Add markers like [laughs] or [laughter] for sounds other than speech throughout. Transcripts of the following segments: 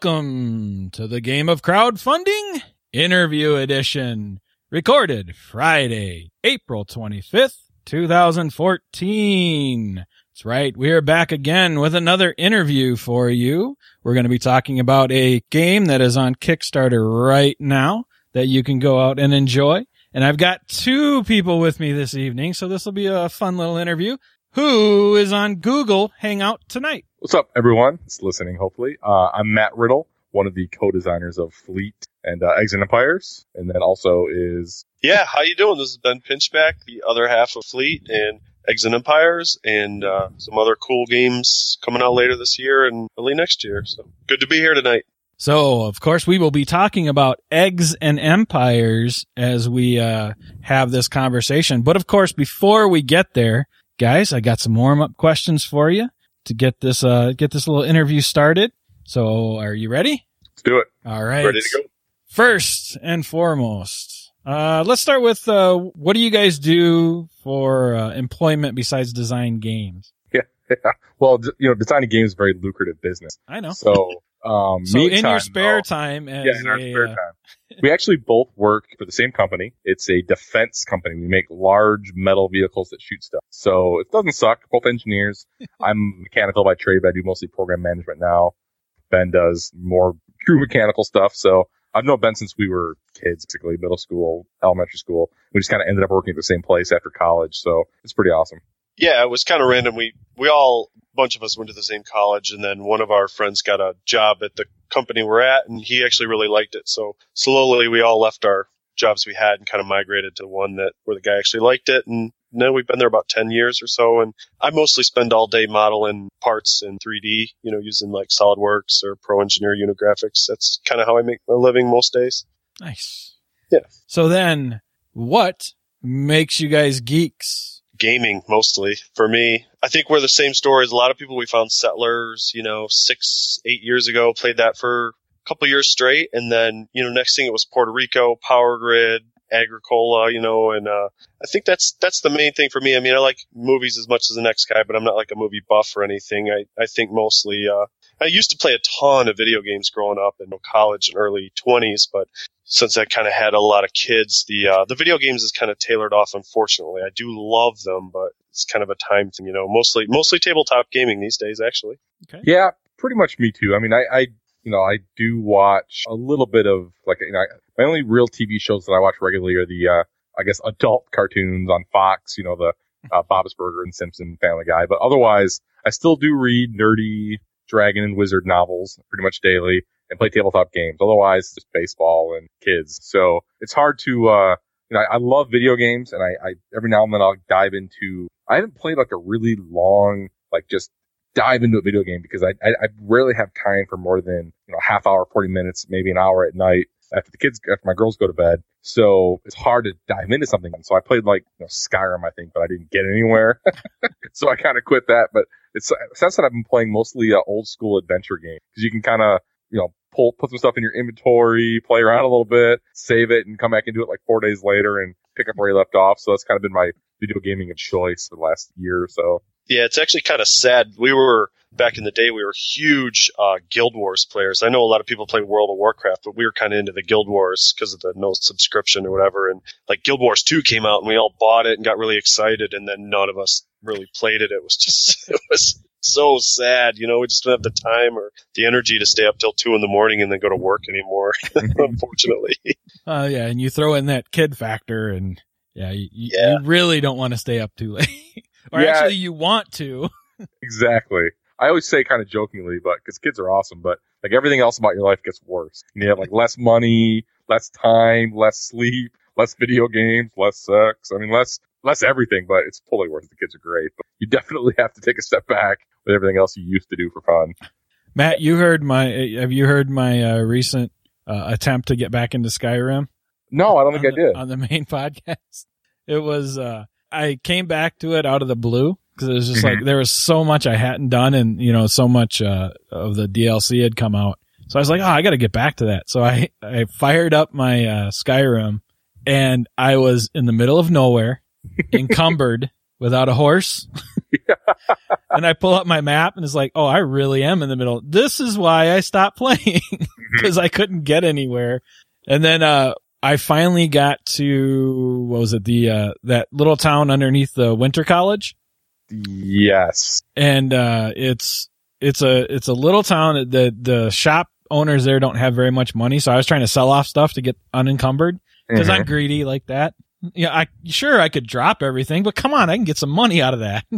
Welcome to the game of crowdfunding interview edition, recorded Friday, April 25th, 2014. That's right. We are back again with another interview for you. We're going to be talking about a game that is on Kickstarter right now that you can go out and enjoy. And I've got two people with me this evening, so this will be a fun little interview. Who is on Google Hangout tonight? What's up, everyone? It's listening, hopefully. Uh, I'm Matt Riddle, one of the co-designers of Fleet and uh, Eggs and Empires, and then also is Yeah, how you doing? This is Ben Pinchback, the other half of Fleet and Eggs and Empires, and uh, some other cool games coming out later this year and early next year. So good to be here tonight. So, of course, we will be talking about eggs and empires as we uh, have this conversation. But of course, before we get there, guys, I got some warm up questions for you to get this uh, get this little interview started. So, are you ready? let's do it. All right. Ready to go? First and foremost, uh, let's start with uh, what do you guys do for uh, employment besides design games? Yeah. Well, d- you know, designing games is a very lucrative business. I know. So, um, So, me in your spare though- time, yeah, in our spare uh, time, we actually both work for the same company. It's a defense company. We make large metal vehicles that shoot stuff. So it doesn't suck. Both engineers. [laughs] I'm mechanical by trade, but I do mostly program management now. Ben does more true mechanical stuff. So I've known Ben since we were kids, basically middle school, elementary school. We just kind of ended up working at the same place after college. So it's pretty awesome. Yeah, it was kind of random. We we all a bunch of us went to the same college, and then one of our friends got a job at the company we're at, and he actually really liked it. So slowly, we all left our jobs we had and kind of migrated to one that where the guy actually liked it, and now we've been there about ten years or so. And I mostly spend all day modeling parts in 3D, you know, using like SolidWorks or Pro Engineer Unigraphics. That's kind of how I make my living most days. Nice. Yeah. So then, what makes you guys geeks? Gaming mostly for me. I think we're the same story as a lot of people. We found Settlers, you know, six, eight years ago, played that for a couple years straight. And then, you know, next thing it was Puerto Rico, Power Grid, Agricola, you know, and, uh, I think that's, that's the main thing for me. I mean, I like movies as much as the next guy, but I'm not like a movie buff or anything. I, I think mostly, uh, I used to play a ton of video games growing up in college and early 20s, but since I kind of had a lot of kids, the uh, the video games is kind of tailored off. Unfortunately, I do love them, but it's kind of a time thing, you know. Mostly mostly tabletop gaming these days, actually. Okay. Yeah, pretty much me too. I mean, I, I you know, I do watch a little bit of like, you know, I, my only real TV shows that I watch regularly are the, uh, I guess, adult cartoons on Fox. You know, the [laughs] uh, Bob's Burger and Simpson, Family Guy. But otherwise, I still do read nerdy dragon and wizard novels pretty much daily and play tabletop games. Otherwise, just baseball and kids. So it's hard to, uh, you know, I, I love video games and I, I, every now and then I'll dive into, I haven't played like a really long, like just dive into a video game because I, I, I rarely have time for more than, you know, half hour, 40 minutes, maybe an hour at night after the kids, after my girls go to bed. So it's hard to dive into something. So I played like, you know, Skyrim, I think, but I didn't get anywhere. [laughs] so I kind of quit that, but it's, since that I've been playing mostly uh, old school adventure games because you can kind of, you know, pull, put some stuff in your inventory, play around a little bit, save it and come back and do it like four days later and pick up where you left off. So that's kind of been my video gaming of choice for the last year or so. Yeah, it's actually kind of sad. We were back in the day, we were huge uh, Guild Wars players. I know a lot of people play World of Warcraft, but we were kind of into the Guild Wars because of the no subscription or whatever. And like Guild Wars 2 came out and we all bought it and got really excited, and then none of us really played it. It was just, [laughs] it was so sad. You know, we just don't have the time or the energy to stay up till two in the morning and then go to work anymore, [laughs] [laughs] unfortunately. Uh, yeah, and you throw in that kid factor, and yeah, you, Yeah. you really don't want to stay up too [laughs] late, or Yeah. actually, you want to. Exactly. I always say kind of jokingly, but because kids are awesome, but like everything else about your life gets worse. And you have like less money, less time, less sleep, less video games, less sex. I mean, less, less everything, but it's totally worth it. The kids are great, but you definitely have to take a step back with everything else you used to do for fun. Matt, you heard my. Have you heard my uh, recent uh, attempt to get back into Skyrim? No, I don't think on I did. on the main [laughs] podcast. It was uh I came back to it out of the blue because it was just like there was so much I hadn't done and you know so much uh of the DLC had come out. So I was like, "Oh, I got to get back to that." So I I fired up my uh Skyrim and I was in the middle of nowhere, [laughs] encumbered without a horse. [laughs] and I pull up my map and it's like, oh, I really am in the middle. This is why I stopped playing [laughs] because I couldn't get anywhere. And then, uh, I finally got to, what was it? The, uh, that little town underneath the winter college. Yes. And, uh, it's, it's a, it's a little town. That the, the shop owners there don't have very much money. So I was trying to sell off stuff to get unencumbered because Mhm. I'm greedy like that. Yeah, I sure I could drop everything, but come on, I can get some money out of that. [laughs]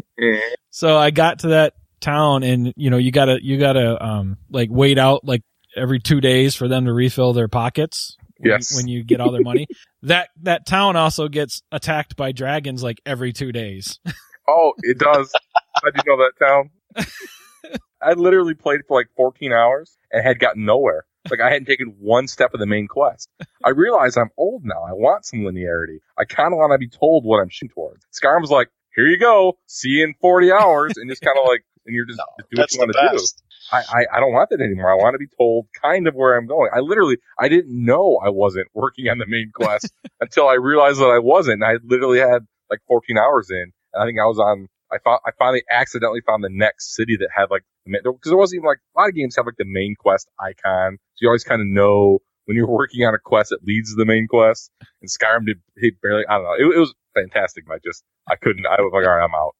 So I got to that town, and you know, you gotta you gotta um like wait out like every two days for them to refill their pockets. when- Yes. when you get all their money. [laughs] that that town also gets attacked by dragons like every two days. [laughs] Oh, it does. I do know that town. I literally played for like 14 hours and had gotten nowhere. Like I hadn't taken one step of the main quest. I realize I'm old now. I want some linearity. I kind of want to be told what I'm shooting towards. Skyrim was like, here you go. See you in 40 hours. And just kind of like, and you're just, No, just do what you want to do. I, I, I don't want that anymore. I want to be told kind of where I'm going. I literally, I didn't know I wasn't working on the main quest [laughs] until I realized that I wasn't. I literally had like 14 hours in. And I think I was on, I found, I finally accidentally found the next city that had like, because there wasn't even like, a lot of games have like the main quest icon. So you always kind of know when you're [laughs] working on a quest that leads to the main quest. And Skyrim did, he barely, I don't know. It, it was fantastic. but I just, I couldn't, I was like, all right, I'm out.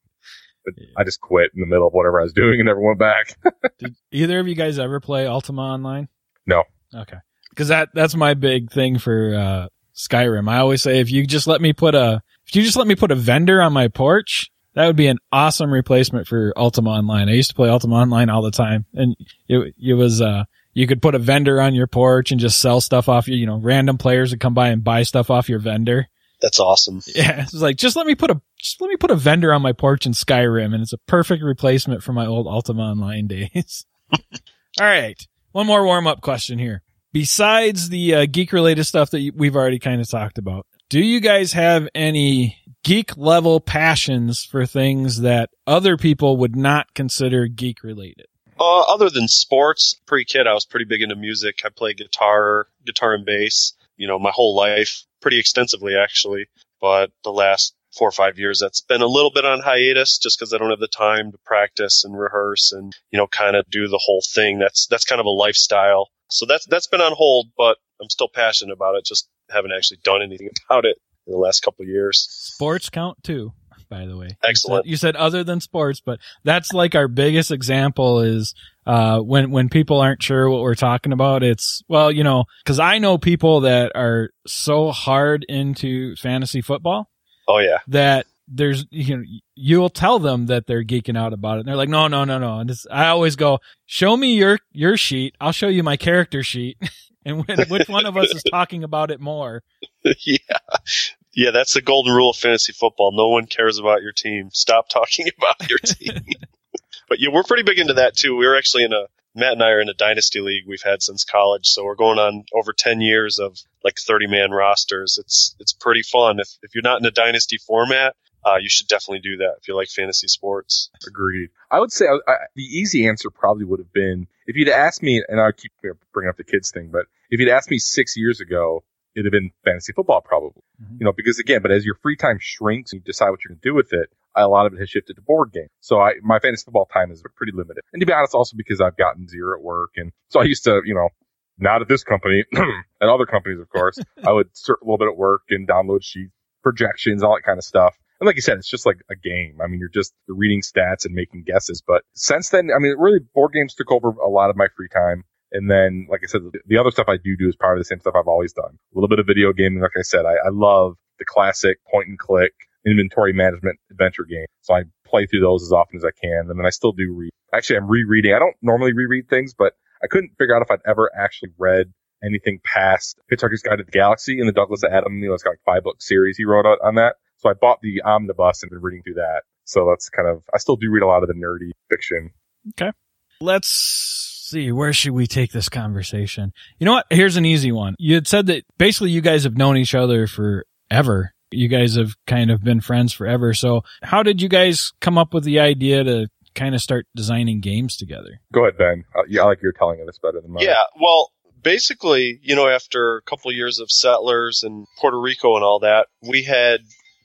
But Yeah. I just quit in the middle of whatever I was [laughs] doing and never went back. [laughs] Did either of you guys ever play Ultima Online? No. Okay. Cause that, that's my big thing for, uh, Skyrim. I always say if you just let me put a, if you just let me put a vendor on my porch, that would be an awesome replacement for Ultima Online. I used to play Ultima Online all the time and it, it was, uh, you could put a vendor on your porch and just sell stuff off you, you know, random players would come by and buy stuff off your vendor. That's awesome. Yeah. It's like, just let me put a, just let me put a vendor on my porch in Skyrim and it's a perfect replacement for my old Ultima Online [laughs] days. All right. One more warm up question here. Besides the uh, geek related stuff that we've already kind of talked about, do you guys have any geek level passions for things that other people would not consider geek related? Uh, other than sports, pre kid, I was pretty big into music. I played guitar, guitar and bass, you know, my whole life, pretty extensively actually. But the last four or five years, that's been a little bit on hiatus just because I don't have the time to practice and rehearse and, you know, kind of do the whole thing. That's, that's kind of a lifestyle. So that's, that's been on hold, but I'm still passionate about it. Just haven't actually done anything [laughs] about it in the last couple of years. Sports count too, by the way. Excellent. You said, you said other than sports, but that's like our biggest example is uh, when when people aren't sure what we're talking about. It's well, you know, because I know people that are so hard into fantasy football Oh yeah. that there's you know you'll tell them that they're geeking out about it and they're like no no no no and i always go show me your your sheet i'll show you my character sheet [laughs] and when, which one of us is talking about it more [laughs] yeah. Yeah, that's the golden rule of fantasy football. No one cares about your team. Stop talking [laughs] about your team. [laughs] but yeah, we're pretty big into that too. We're actually in a Matt and I are in a dynasty league we've had since college, so we're going on over ten years of like thirty man rosters. It's it's pretty fun. If if you're not in a dynasty format, uh, you should definitely do that if you like fantasy sports. Agreed. I would say I, I, the easy answer probably would have been if you'd asked me, and I keep you bringing up the kids thing, but if you'd asked me six years ago, it'd have been fantasy football probably. Mhm. You know, because again, but as your free time shrinks and you decide what you're going to do with it, a lot of it has shifted to board games. So I, my fantasy football time is pretty limited. And to be honest, also because I've gotten zero at work. And so I used to, you know, not at this company [clears throat] and other companies, of course, [laughs] I would serve a little bit at work and download sheets, projections, all that kind of stuff. And like you said, it's just like a game. I mean, you're just reading stats and making guesses. But since then, I mean, really, board games took over a lot of my free time. And then, like I said, the- the other stuff I do do is part of the same stuff I've always done. A little bit of video gaming. Like I said, I, I love the classic point and click inventory management adventure game. So I play through those as often as I can. And then I still do read. Actually, I'm rereading. I don't normally reread things, but I couldn't figure out if I'd ever actually read anything past Hitchhiker's Guide to the Galaxy and the Douglas Adams, you know, it's got like five book series he wrote out on that. So I bought the omnibus and been reading through that. So that's kind of, I still do read a lot of the nerdy fiction. Okay. Let's see where should we take this conversation you know what here's an easy one you had said that basically you guys have known each other forever you guys have kind of been friends forever so how did you guys come up with the idea to kind of start designing games together Go ahead, Ben. Uh, yeah, I like you're telling it this better than mine. Yeah, well, basically, you know, after a couple of years of settlers and Puerto Rico and all that, we had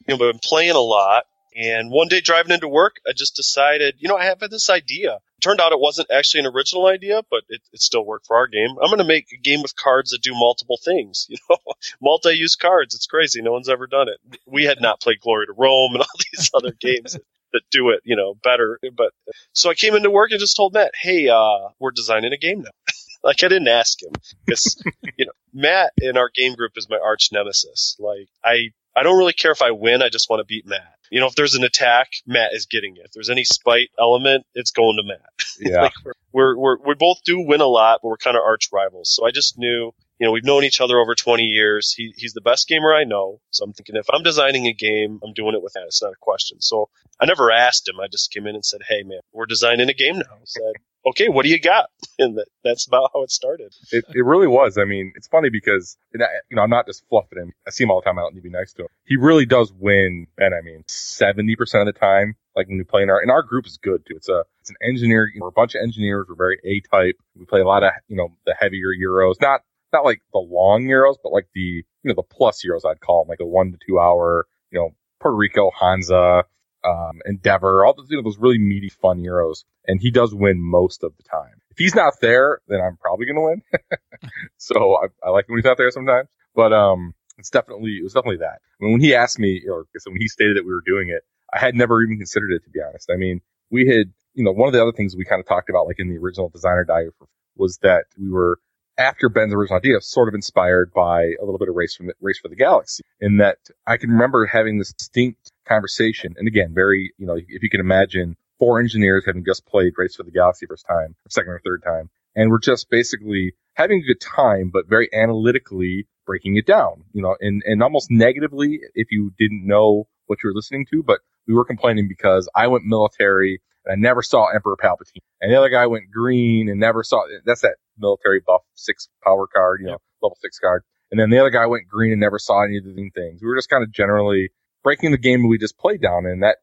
you know been playing a lot, And one day driving into work, I just decided, you know, I have this idea. It Turned out it wasn't actually an original idea, but it, it still worked for our game. I'm going to make a game with cards that do multiple things, [laughs] you know, multi-use cards. It's crazy. No one's ever done it. We had not played Glory to Rome and [laughs] all these other games that do it, you know, better. But so I came into work and just told Matt, "Hey, uh, we're designing a game now." [laughs] like I didn't ask him because you know Matt in our game group is my arch nemesis. Like I I don't really care if I win. I just want to beat Matt. You know, if there's an attack, Matt is getting it. If there's any spite element, it's going to Matt. [laughs] Yeah. like we're, we're, we're, we both do win a lot, but we're kind of arch rivals. So I just knew, you know, we've known each other over 20 years. He, he's the best gamer I know. So I'm thinking if I'm designing a game, I'm doing it with that. It's not a question. So I never asked him. I just came in and said, Hey man, we're designing a game now. He said, okay, what do you got? [laughs] And that, that's about how it started. It, it really was. I mean, it's funny because, I, you know, I'm not just fluffing him. I see him all the time. I don't need to be nice to him. He really does win. And I mean, 70% of the time, like when we play in our, and our group is good too. It's a, it's an engineer, we're a bunch of engineers. We're very A type. We play a lot of, you know, the heavier Euros, not, not like the long Euros, but like the, you know, the plus Euros, I'd call them, like the one to two hour, you know, Puerto Rico, Hansa, um, Endeavor, all those, you know, those really meaty, fun Euros. And he does win most of the time. If he's not there, then I'm probably going to win. [laughs] so I, I like when he's not there sometimes, but, um, it's definitely, it was definitely that. I mean, when he asked me, or when he stated that we were doing it, I had never even considered it, to be honest. I mean, we had, you know, one of the other things we kind of talked about, like in the original designer diary was that we were, after Ben's original idea, sort of inspired by a little bit of race from the race for the galaxy in that I can remember having this distinct conversation. And again, very, you know, if you can imagine four engineers having just played race for the galaxy first time, or second or third time. And we're just basically having a good time, but very analytically breaking it down, you know, and, and almost negatively if you didn't know what you were listening to, but we were complaining because I went military and I never saw Emperor Palpatine. And the other guy went green and never saw, that's that military buff six power card, you know, level six card. And then the other guy went green and never saw any of the things. We were just kind of generally breaking the game we just played down. And that,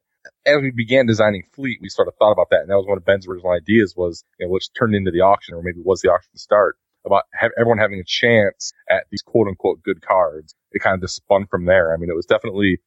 as we began designing Fleet, we sort of thought about that. And that was one of Ben's original ideas was, you know, which turned into the auction or maybe was the auction start about have everyone having a chance at these quote unquote good cards. It kind of just spun from there. I mean, it was definitely,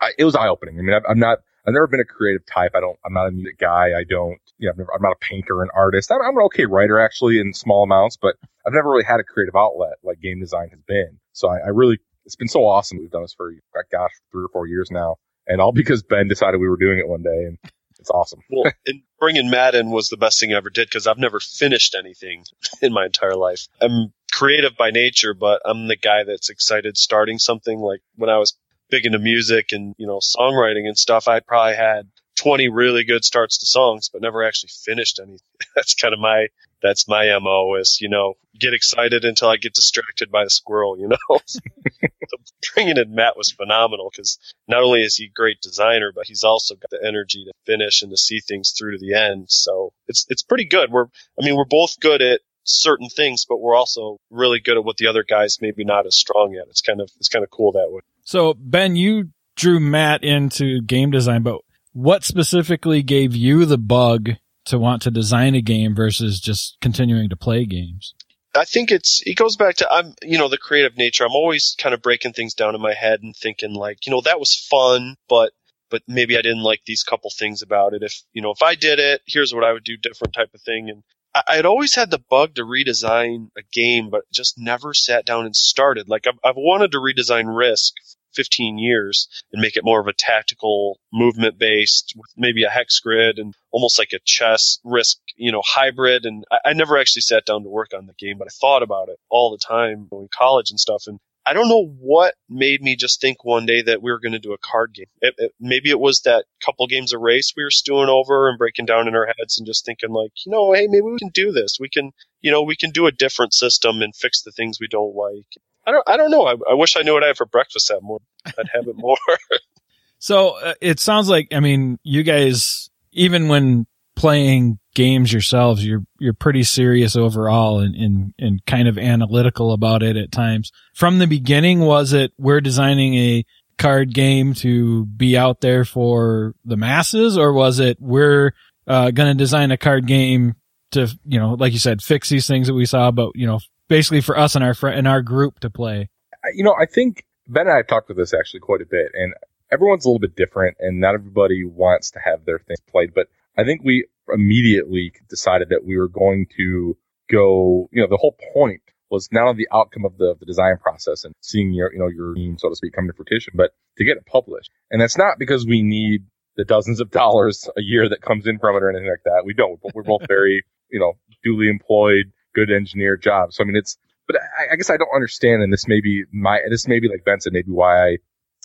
I, it was eye opening. I mean, I'm not, I've never been a creative type. I don't, I'm not a music guy. I don't, you know, never, I'm not a painter, an artist. I'm, I'm an okay writer actually in small amounts, but I've never really had a creative outlet like game design has been. So I, I really, it's been so awesome. We've done this for, gosh, three or four years now. And all because Ben decided we were doing it one day and it's awesome. well, [laughs] and bringing Matt in was the best thing I ever did because I've never finished anything [laughs] in my entire life. I'm creative by nature, but I'm the guy that's excited starting something. Like when I was big into music and, you know, songwriting and stuff, I probably had 20 really good starts to songs, but never actually finished any. [laughs] that's kind of my, that's my MO is, you know, get excited until I get distracted by the squirrel, you know? [laughs] so bringing in Matt was phenomenal because not only is he a great designer, but he's also got the energy to finish and to see things through to the end. So it's, it's pretty good. We're, I mean, we're both good at certain things, but we're also really good at what the other guys maybe not as strong at. It's kind of, it's kind of cool that way. So Ben, you drew Matt into game design, but what specifically gave you the bug to want to design a game versus just continuing to play games? I think it's it goes back to I'm you know the creative nature. I'm always kind of breaking things down in my head and thinking like you know that was fun, but but maybe I didn't like these couple things about it. If you know if I did it, here's what I would do different type of thing. And I, I'd always had the bug to redesign a game, but just never sat down and started. Like I've, I've wanted to redesign Risk 15 years and make it more of a tactical movement based with maybe a hex grid and almost like a chess risk, you know, hybrid. And I, I never actually sat down to work on the game, but I thought about it all the time in college and stuff. And I don't know what made me just think one day that we were going to do a card game. It, it, maybe it was that couple games of race we were stewing over and breaking down in our heads and just thinking like, you know, hey, maybe we can do this. We can, you know, we can do a different system and fix the things we don't like. I don't, I don't know. I, I wish I knew what I had for breakfast that morning. I'd have it more. [laughs] so uh, it sounds like, I mean, you guys, even when playing games yourselves, you're you're pretty serious overall and, and and kind of analytical about it at times. From the beginning, was it we're designing a card game to be out there for the masses, or was it we're uh, going to design a card game to you know, like you said, fix these things that we saw, but you know, basically for us and our friend and our group to play? You know, I think Ben and I have talked with this actually quite a bit, and everyone's a little bit different and not everybody wants to have their things played. But I think we immediately decided that we were going to go, you know, the whole point was not only the outcome of the, the design process and seeing your, you know, your team, so to speak, come to fruition, but to get it published. And that's not because we need the dozens of dollars a year that comes in from it or anything like that. We don't, but we're both [laughs] very, you know, duly employed, good engineer jobs. So I mean, it's, but I, I guess I don't understand, and this may be my, this may be like Benson, maybe why I,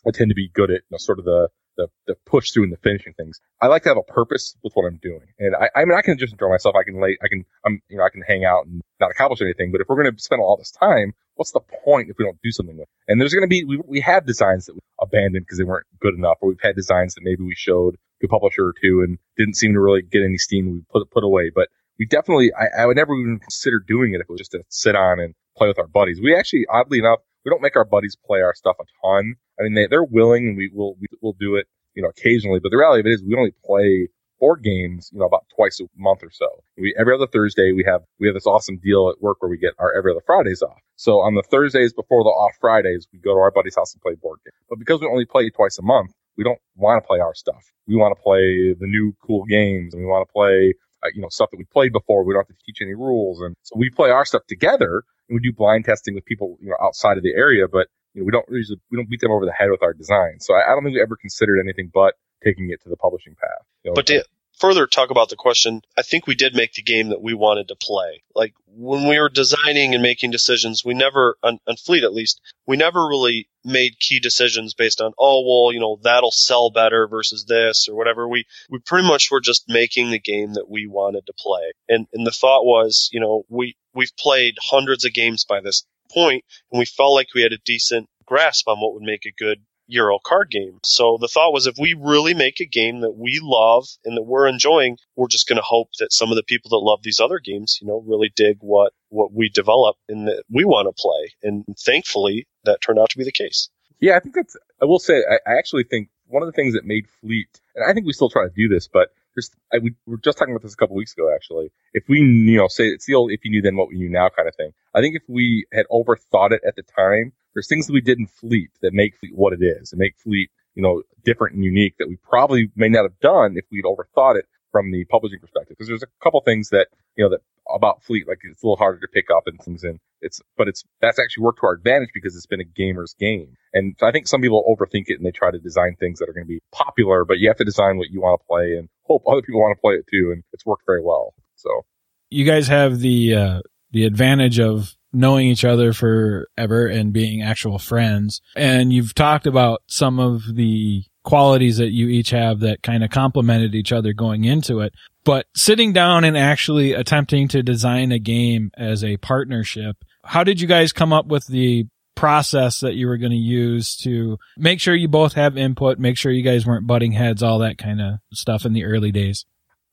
I tend to be good at you know, sort of the, the, the push through and the finishing things. I like to have a purpose with what I'm doing. And I, I mean, I can just enjoy myself. I can lay, I can, I'm, you know, I can hang out and not accomplish anything. But if we're going to spend all this time, what's the point if we don't do something with it? And there's going to be, we, we have designs that we abandoned because they weren't good enough, or we've had designs that maybe we showed to a publisher or two and didn't seem to really get any steam. We put, put away. But we definitely, I, I would never even consider doing it if it was just to sit on and play with our buddies. We actually, oddly enough, we don't make our buddies play our stuff a ton. I mean, they, they're willing and we will, we will do it, you know, occasionally, but the reality of it is we only play board games, you know, about twice a month or so. We, every other Thursday, we have, we have this awesome deal at work where we get our every other Fridays off. So on the Thursdays before the off Fridays, we go to our buddy's house and play board games. But because we only play twice a month, we don't want to play our stuff. We want to play the new cool games and we want to play, Uh, you know, stuff that we played before. We don't have to teach any rules. And so we play our stuff together and we do blind testing with people, you know, outside of the area, but you know, we don't usually, we don't beat them over the head with our design. So I, I don't think we ever considered anything but taking it to the publishing path. You know, but to further talk about the question, I think we did make the game that we wanted to play. Like when we were designing and making decisions, we never, on, on Fleet at least, we never really made key decisions based on, oh, well, you know, that'll sell better versus this or whatever. We, we pretty much were just making the game that we wanted to play. And, and the thought was, you know, we, we've played hundreds of games by this point, and we felt like we had a decent grasp on what would make a good Euro card game. So the thought was if we really make a game that we love and that we're enjoying, we're just going to hope that some of the people that love these other games, you know, really dig what, what we develop and that we want to play. And thankfully that turned out to be the case. Yeah, I think that's, I will say, I, I actually think one of the things that made Fleet, and I think we still try to do this, but there's, I, we were just talking about this a couple weeks ago, actually. If we, you know, say it's the old, if you knew then what we knew now kind of thing. I think if we had overthought it at the time, there's things that we did in Fleet that make Fleet what it is and make Fleet, you know, different and unique that we probably may not have done if we'd overthought it from the publishing perspective. Because there's a couple things that, you know, that about Fleet, like it's a little harder to pick up and things and it's, but it's, that's actually worked to our advantage because it's been a gamer's game. And I think some people overthink it and they try to design things that are going to be popular, but you have to design what you want to play and hope other people want to play it too. And it's worked very well. So you guys have the, uh, the advantage of knowing each other forever and being actual friends. And you've talked about some of the qualities that you each have that kind of complemented each other going into it. But sitting down and actually attempting to design a game as a partnership, how did you guys come up with the process that you were going to use to make sure you both have input, make sure you guys weren't butting heads, all that kind of stuff in the early days?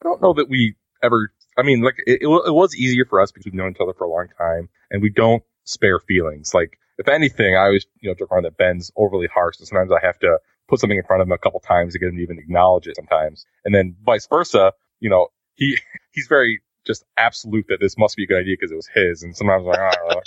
I don't know that we ever I mean, like it, it, was easier for us because we've known each other for a long time, and we don't spare feelings. Like if anything, I always you know joke around that Ben's overly harsh, and sometimes I have to put something in front of him a couple times to get him to even acknowledge it. Sometimes, and then vice versa. You know, he [laughs] he's very just absolute that this must be a good idea because it was his, and sometimes I'm like, I don't know,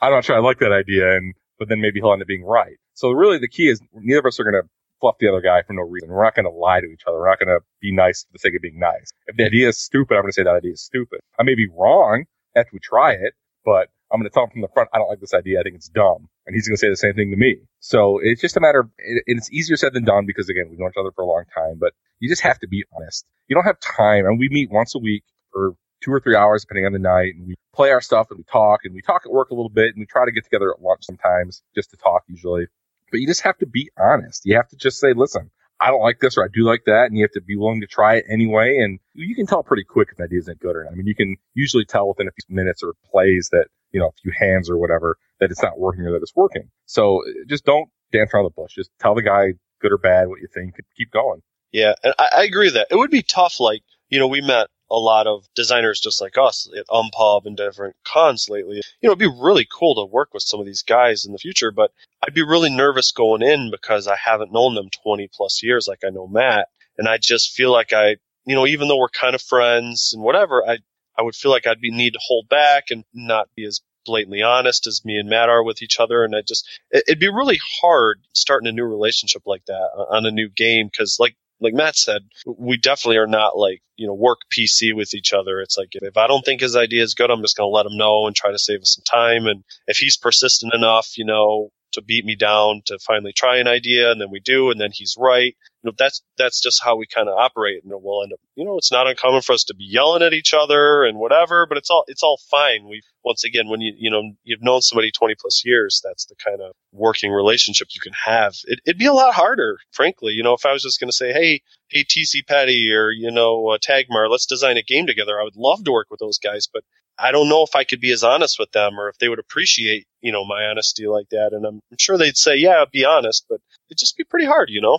I'm not sure I like that idea, and but then maybe he'll end up being right. So really, the key is neither of us are going to fluff the other guy for no reason. We're not going to lie to each other. We're not going to be nice for the sake of being nice. If the idea is stupid, I'm going to say that idea is stupid. I may be wrong after we try it, but I'm going to tell him from the front, I don't like this idea. I think it's dumb. And he's going to say the same thing to me. So it's just a matter of, and it's easier said than done because again, we've known each other for a long time, but you just have to be honest. You don't have time and we meet once a week for two or three hours depending on the night and we play our stuff and we talk and we talk at work a little bit and we try to get together at lunch sometimes just to talk usually. But you just have to be honest. You have to just say, listen, I don't like this or I do like that. And you have to be willing to try it anyway. And you can tell pretty quick if idea isn't good or not. I mean, you can usually tell within a few minutes or plays that, you know, a few hands or whatever that it's not working or that it's working. So just don't dance around the bush. Just tell the guy good or bad what you think and keep going. Yeah. And I, I agree with that. It would be tough. Like, you know, we met a lot of designers just like us at Unpub and different cons lately. You know, it'd be really cool to work with some of these guys in the future, but I'd be really nervous going in because I haven't known them 20 plus years like I know Matt. And I just feel like I, you know, even though we're kind of friends and whatever, I, I would feel like I'd be need to hold back and not be as blatantly honest as me and Matt are with each other. And I just, it, it'd be really hard starting a new relationship like that on a new game. Cause like, like Matt said, we definitely are not like, you know, work PC with each other. It's like, if I don't think his idea is good, I'm just going to let him know and try to save us some time. And if he's persistent enough, you know, to beat me down to finally try an idea and then we do and then he's right. You know that's that's just how we kind of operate and we'll end up you know it's not uncommon for us to be yelling at each other and whatever but it's all it's all fine. We once again when you you know you've known somebody 20 plus years that's the kind of working relationship you can have. It, would be a lot harder frankly you know if i was just going to say hey hey T.C. Petty or you know uh, tagmar let's design a game together. I would love to work with those guys but I don't know if I could be as honest with them or if they would appreciate, you know, my honesty like that. And I'm, I'm sure they'd say, yeah, be honest, but it'd just be pretty hard, you know?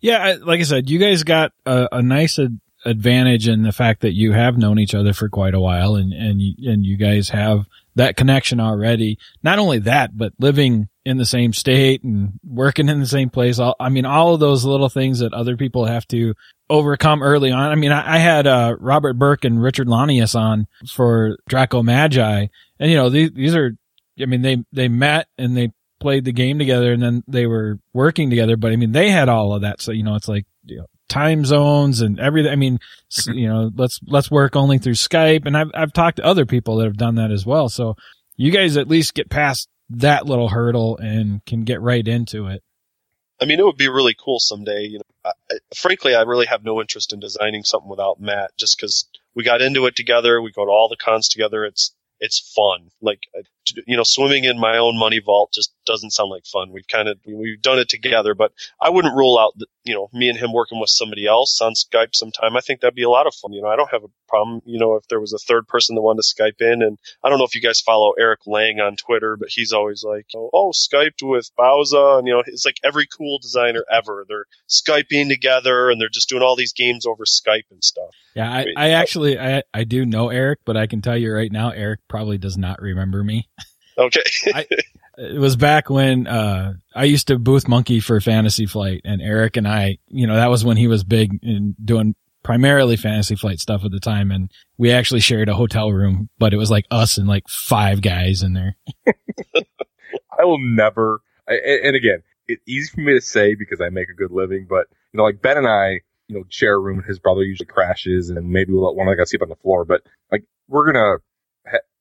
Yeah. I, like I said, you guys got a, a nice ad- advantage in the fact that you have known each other for quite a while and, and, you, and you guys have that connection already. Not only that, but living in the same state and working in the same place. All, I mean, all of those little things that other people have to overcome early on. I mean, I, I had, uh, Robert Burke and Richard Launius on for Draco Magi. And, you know, these, these are, I mean, they, they met and they played the game together and then they were working together. But I mean, they had all of that. So, you know, it's like, you know, time zones and everything. I mean, you know, let's, let's work only through Skype. And I've, I've talked to other people that have done that as well. So you guys at least get past that little hurdle and can get right into it. I mean, it would be really cool someday. You know, I, frankly, I really have no interest in designing something without Matt, just because we got into it together. We go to all the cons together. It's it's fun. Like, you know, swimming in my own money vault just doesn't sound like fun. We've kind of, we've done it together, but I wouldn't rule out, that, you know, me and him working with somebody else on Skype sometime. I think that'd be a lot of fun. You know, I don't have a problem, you know, if there was a third person that wanted to Skype in. And I don't know if you guys follow Eric Lang on Twitter, but he's always like, oh, Skyped with Bauza. And, you know, it's like every cool designer ever. They're Skyping together and they're just doing all these games over Skype and stuff. Yeah, I, I, mean, I actually, I, I do know Eric, but I can tell you right now, Eric probably does not remember me. Okay. [laughs] I, it was back when uh, I used to booth monkey for Fantasy Flight, and Eric and I, you know, that was when he was big in doing primarily Fantasy Flight stuff at the time, and we actually shared a hotel room, but it was like us and like five guys in there. [laughs] I will never, and again, it's easy for me to say because I make a good living, but you know, like Ben and I, you know, share a room. And his brother usually crashes, and maybe we'll let one of the guys sleep on the floor. But like, we're gonna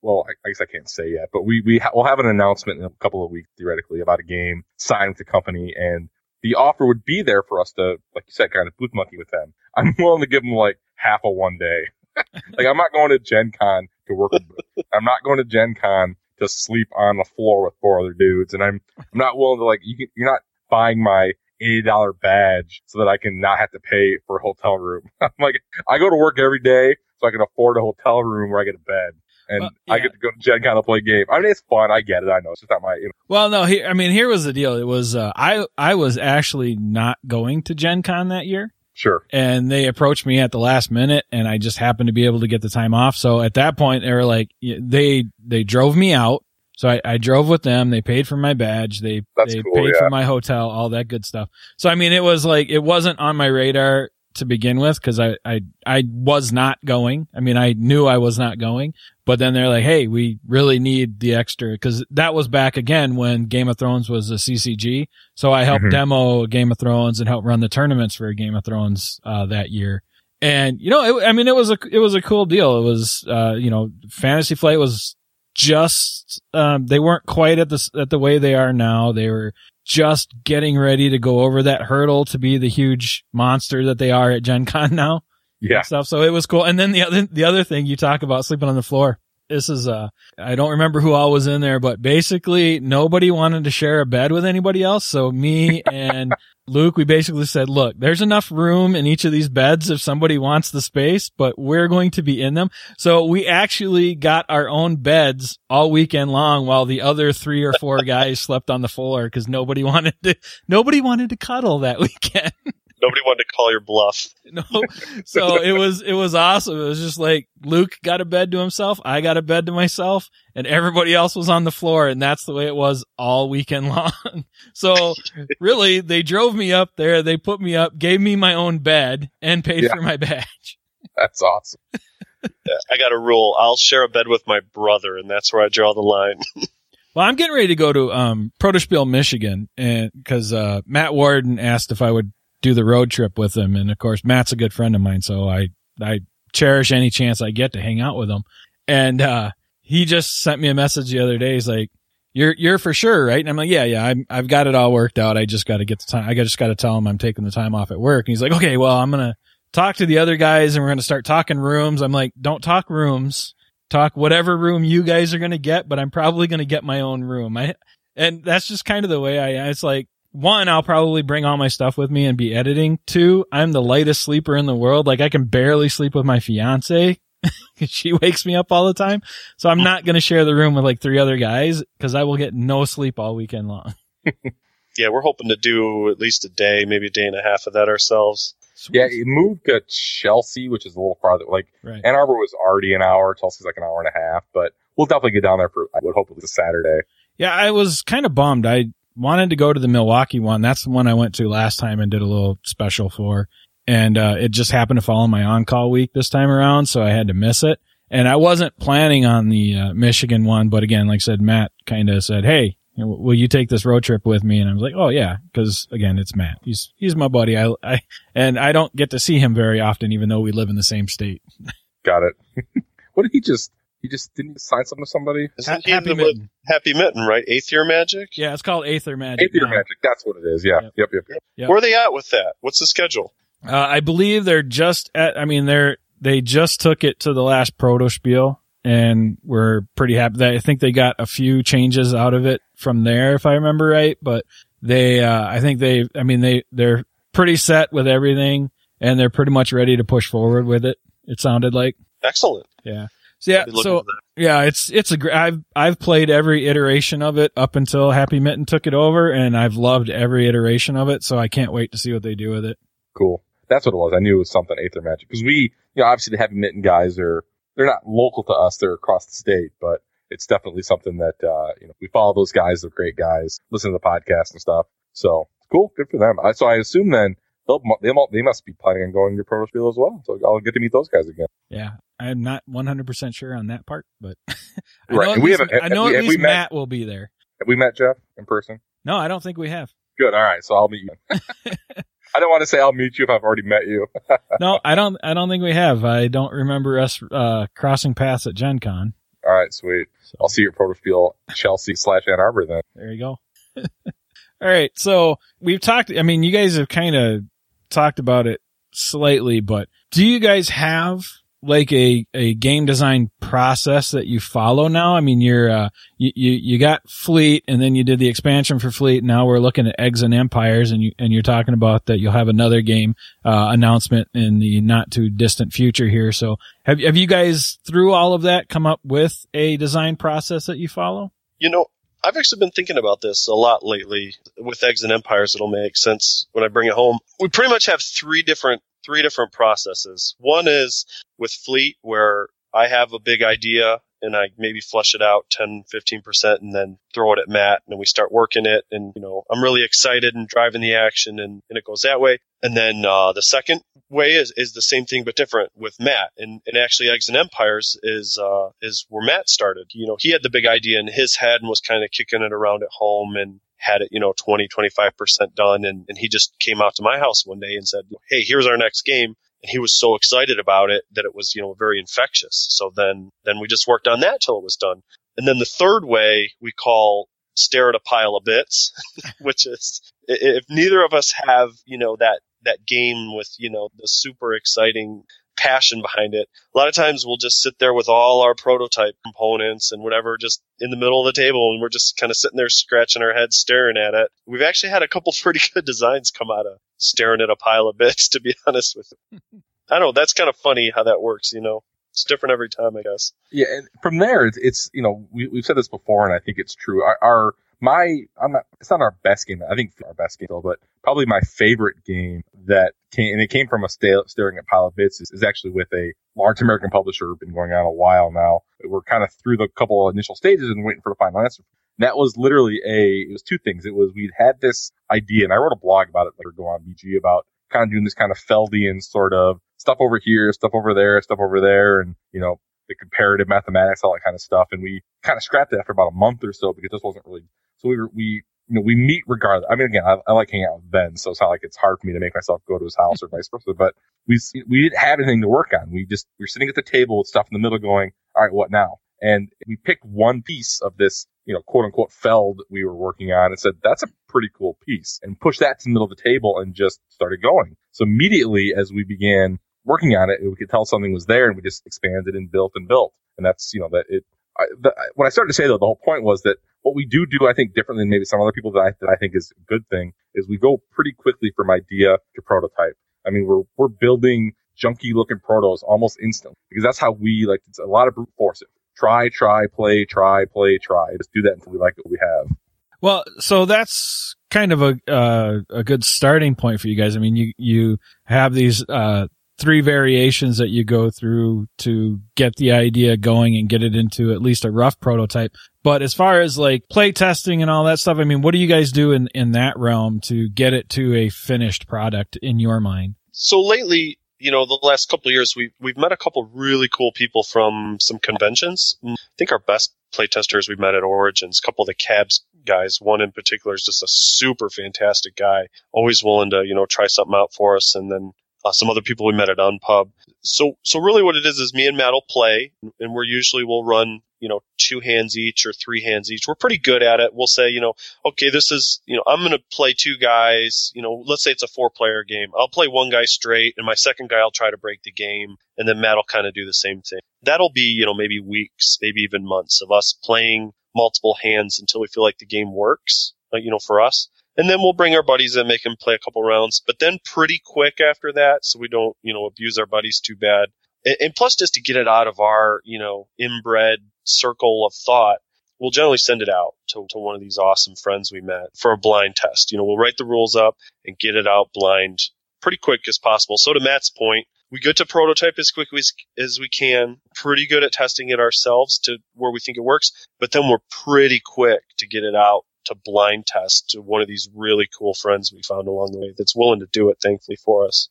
well, I, guess I can't say yet, but we, we ha- will have an announcement in a couple of weeks theoretically about a game signed with the company and the offer would be there for us to, like you said, kind of booth monkey with them. [laughs] I'm willing to give them like half a one day. [laughs] like I'm not going to Gen Con to work with, [laughs] I'm not going to Gen Con to sleep on the floor with four other dudes. And I'm, I'm not willing to like, you can, you're not buying my $80 badge so that I can not have to pay for a hotel room. I'm like, I go to work every day so I can afford a hotel room where I get a bed and well, yeah. I get to go to Gen Con to play game. I mean, it's fun. I get it. I know it's just not my. You know. Well, no. He, I mean, here was the deal. It was uh, I I was actually not going to Gen Con that year. Sure. And they approached me at the last minute, and I just happened to be able to get the time off. So at that point, they were like, they they drove me out. So I, I drove with them. They paid for my badge. They That's they cool, paid yeah. for my hotel, all that good stuff. So I mean, it was like it wasn't on my radar to begin with because I, I I was not going. I mean, I knew I was not going, but then they're like, "Hey, we really need the extra," because that was back again when Game of Thrones was a CCG. So I helped mm-hmm. demo Game of Thrones and help run the tournaments for Game of Thrones uh, that year. And you know, it, I mean, it was a it was a cool deal. It was, uh, you know, Fantasy Flight was just um, they weren't quite at the at the way they are now. They were just getting ready to go over that hurdle to be the huge monster that they are at Gen Con [laughs] now. Yeah. Stuff. So it was cool. And then the other, the other thing you talk about sleeping on the floor. This is, uh, I don't remember who all was in there, but basically nobody wanted to share a bed with anybody else. So me [laughs] and Luke, we basically said, look, there's enough room in each of these beds if somebody wants the space, but we're going to be in them. So we actually got our own beds all weekend long while the other three or four [laughs] guys slept on the floor because nobody wanted to, nobody wanted to cuddle that [laughs] weekend. Nobody wanted to call your bluff. [laughs] no. So it was, it was awesome. It was just like Luke got a bed to himself. I got a bed to myself and everybody else was on the floor. And that's the way it was all weekend [laughs] long. so really they drove me up there. They put me up, gave me my own bed and paid yeah. for my badge. [laughs] That's awesome. I got a rule. I'll share a bed with my brother, and that's where I draw the line. Well, I'm getting ready to go to um, Protospiel, Michigan, and because uh, Matt Worden asked if I would do the road trip with him, and of course Matt's a good friend of mine, so I I cherish any chance I get to hang out with him. And uh, he just sent me a message the other day. He's like, "You're you're for sure, right?" And I'm like, "Yeah, yeah, I'm, I've got it all worked out. I just got to get the time. I just got to tell him I'm taking the time off at work." And he's like, "Okay, well, I'm gonna." Talk to the other guys and we're to start talking rooms. I'm like, don't talk rooms talk whatever room you guys are going to get, but I'm probably going to get my own room. I, and that's just kind of the way I, it's like, one, I'll probably bring all my stuff with me and be editing. Two, I'm the lightest sleeper in the world. Like I can barely sleep with my fiance. [laughs] she wakes me up all the time. So I'm not going to share the room with like three other guys because I will get no sleep all weekend long. [laughs] yeah, we're hoping to do at least a day, maybe a day and a half of that ourselves. Sweet. Yeah, it moved to Chelsea, which is a little farther. Like right. Ann Arbor was already an hour. Chelsea's like an hour and a half, but we'll definitely get down there for. I would hope it was a Saturday. Yeah, I was kind of bummed. I wanted to go to the Milwaukee one. That's the one I went to last time and did a little special for, and uh, it just happened to fall on my on-call week this time around, so I had to miss it. And I wasn't planning on the uh, Michigan one, but again, like I said, Matt kind of said, "Hey, will you take this road trip with me? And I was like, oh yeah, because again, it's Matt. He's he's my buddy. I, I and I don't get to see him very often, even though we live in the same state. Got it. [laughs] what did he just? He just didn't sign something to somebody. Isn't he Happy Mitten. Happy Mitten, right? Aether Magic. Yeah, it's called Aether Magic. Aether Magic. That's what it is. Yeah. Yep. Yep. Yep. yep. yep. Where are they at with that? What's the schedule? Uh, I believe they're just at. I mean, they're they just took it to the last Protospiel and we're pretty happy that I think they got a few changes out of it from there, if I remember right. But they, uh, I think they, I mean, they, they're pretty set with everything and they're pretty much ready to push forward with it. It sounded like. Excellent. Yeah. So yeah, so yeah, it's it's a great. I've I've played every iteration of it up until Happy Mitten took it over, and I've loved every iteration of it. So I can't wait to see what they do with it. Cool. That's what it was. I knew it was something Aether Magic because we, you know, obviously the Happy Mitten guys are they're not local to us; they're across the state, but it's definitely something that uh, you know we follow those guys. They're great guys. Listen to the podcast and stuff. So cool, good for them. I, so I assume then they, they must be planning on going to Pro Spiel as well. So I'll get to meet those guys again. Yeah, I'm not 100 percent sure on that part, but [laughs] I right. know, we least, I know at least Matt met, will be there. Have we met Jeff in person? No, I don't think we have. Good. All right. So I'll meet you. [laughs] [laughs] I don't want to say I'll meet you if I've already met you. no, I don't. I don't think we have. I don't remember us uh, crossing paths at Gen Con. All right, sweet. So. I'll see you at Protospiel Chelsea slash Ann Arbor then. There you go. All right, so we've talked. I mean, you guys have kind of talked about it slightly, but do you guys have like a, a game design process that you follow now? I mean, you're, uh, you, you, you got Fleet and then you did the expansion for Fleet. Now we're looking at Eggs and Empires and you, and you're talking about that you'll have another game, uh, announcement in the not too distant future here. So have, have you guys through all of that come up with a design process that you follow? You know, I've actually been thinking about this a lot lately with Eggs and Empires. It'll make sense when I bring it home. We pretty much have three different three different processes. One is with Fleet, where I have a big idea and I maybe flush it out 10, 15% and then throw it at Matt and then we start working it. And, you know, I'm really excited and driving the action and, and it goes that way. And then, uh, the second way is, is the same thing, but different with Matt. And, and actually Eggs and Empires is, uh, is where Matt started. You know, he had the big idea in his head and was kind of kicking it around at home and had it, you know, 20, 25% done. And, and he just came out to my house one day and said, Hey, here's our next game. And he was so excited about it that it was, you know, very infectious. So then, then we just worked on that till it was done. And then the third way we call stare at a pile of bits, [laughs] which is if neither of us have, you know, that, that game with, you know, the super exciting passion behind it. A lot of times we'll just sit there with all our prototype components and whatever just in the middle of the table and we're just kind of sitting there scratching our heads staring at it. We've actually had a couple [laughs] pretty good designs come out of staring at a pile of bits, to be [laughs] honest with you. I don't know. That's kind of funny how that works, you know. It's different every time, I guess. Yeah, and from there, it's, it's you know, we, we've said this before, and I think it's true. Our, our my I'm not it's not our best game. I think our best game, but probably my favorite game that came and it came from a stale, staring at pile of bits is, is actually with a large American publisher. Been going on a while now. We're kind of through the couple of initial stages and waiting for the final answer. And that was literally a it was two things. It was we'd had this idea, and I wrote a blog about it later go on BG about kind of doing this kind of Feldian sort of stuff over here, stuff over there, stuff over there, and you know the comparative mathematics, all that kind of stuff. And we kind of scrapped it after about a month or so because this wasn't really. So we were, we you know we meet regardless. I mean, again, I, I like hanging out with Ben, so it's not like it's hard for me to make myself go to his house or vice versa. But we we didn't have anything to work on. We just we are sitting at the table with stuff in the middle, going, all right, what now? And we picked one piece of this, you know, quote unquote feld we were working on and said, that's a pretty cool piece and pushed that to the middle of the table and just started going. So immediately as we began working on it, we could tell something was there and we just expanded and built and built. And that's, you know, that it, I, the, what I started to say though, the whole point was that what we do do, I think, differently than maybe some other people that I, that I think is a good thing is we go pretty quickly from idea to prototype. I mean, we're, we're building junky looking protos almost instantly because that's how we like, it's a lot of brute force it try, try, play, try, play, try. Just do that until we like what we have. Well, so that's kind of a uh, a good starting point for you guys. I mean, you you have these uh, three variations that you go through to get the idea going and get it into at least a rough prototype. But as far as like play testing and all that stuff, I mean, what do you guys do in in that realm to get it to a finished product in your mind? So lately, you know, the last couple of years, we, we've met a couple really cool people from some conventions. Mm, I think our best playtesters we've met at Origins, a couple of the cabs guys, one in particular is just a super fantastic guy, always willing to, you know, try something out for us. And then uh, some other people we met at Unpub. So, so really what it is is me and Matt will play and we're usually we'll run you know, two hands each or three hands each. We're pretty good at it. We'll say, you know, okay, this is, you know, I'm going to play two guys. You know, let's say it's a four player game. I'll play one guy straight and my second guy I'll try to break the game. And then Matt will kind of do the same thing. That'll be, you know, maybe weeks, maybe even months of us playing multiple hands until we feel like the game works, uh, you know, for us. And then we'll bring our buddies and make them play a couple rounds. But then pretty quick after that, so we don't, you know, abuse our buddies too bad. And plus just to get it out of our, you know, inbred circle of thought, we'll generally send it out to, to one of these awesome friends we met for a blind test. You know, we'll write the rules up and get it out blind pretty quick as possible. So to Matt's point, we get to prototype as quickly as, as we can, pretty good at testing it ourselves to where we think it works, but then we're pretty quick to get it out to blind test to one of these really cool friends we found along the way that's willing to do it, thankfully, for us.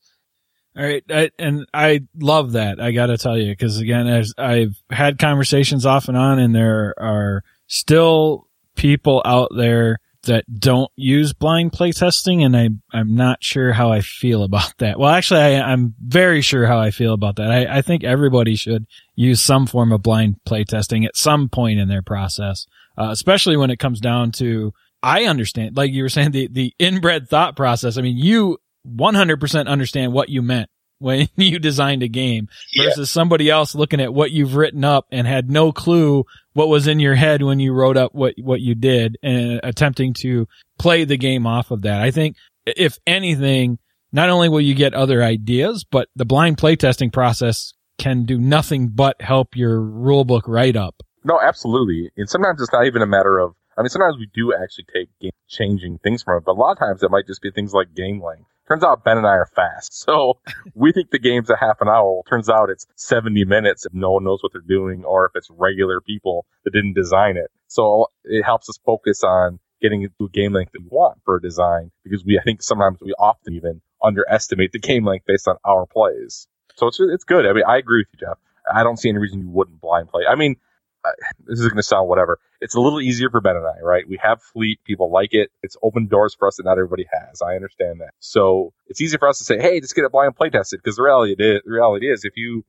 All right. I, and I love that. I got to tell you, because again, as I've had conversations off and on, and there are still people out there that don't use blind playtesting, and I, I'm not sure how I feel about that. Well, actually, I, I'm very sure how I feel about that. I, I think everybody should use some form of blind playtesting at some point in their process, uh, especially when it comes down to I understand, like you were saying, the, the inbred thought process. I mean, you 100% understand what you meant when [laughs] you designed a game versus yeah. somebody else looking at what you've written up and had no clue what was in your head when you wrote up what, what you did and attempting to play the game off of that. I think if anything, not only will you get other ideas, but the blind playtesting process can do nothing but help your rulebook write up. No, absolutely. And sometimes it's not even a matter of, I mean, sometimes we do actually take game changing things from it, but a lot of times it might just be things like game length Turns out Ben and I are fast. [laughs] So we think the game's a half an hour. Well, turns out it's 70 minutes if no one knows what they're doing or if it's regular people that didn't design it. So it helps us focus on getting a game length that we want for a design because we, I think sometimes we often even underestimate the game length based on our plays. So it's, it's good. I mean, I agree with you, Jeff. I don't see any reason you wouldn't blind play. I mean, this is going to sound whatever. It's a little easier for Ben and I, right? We have fleet. People like it. It's open doors for us that not everybody has. I understand that. So it's easy for us to say, Hey, just get it blind play tested. Cause the reality is, the reality is if you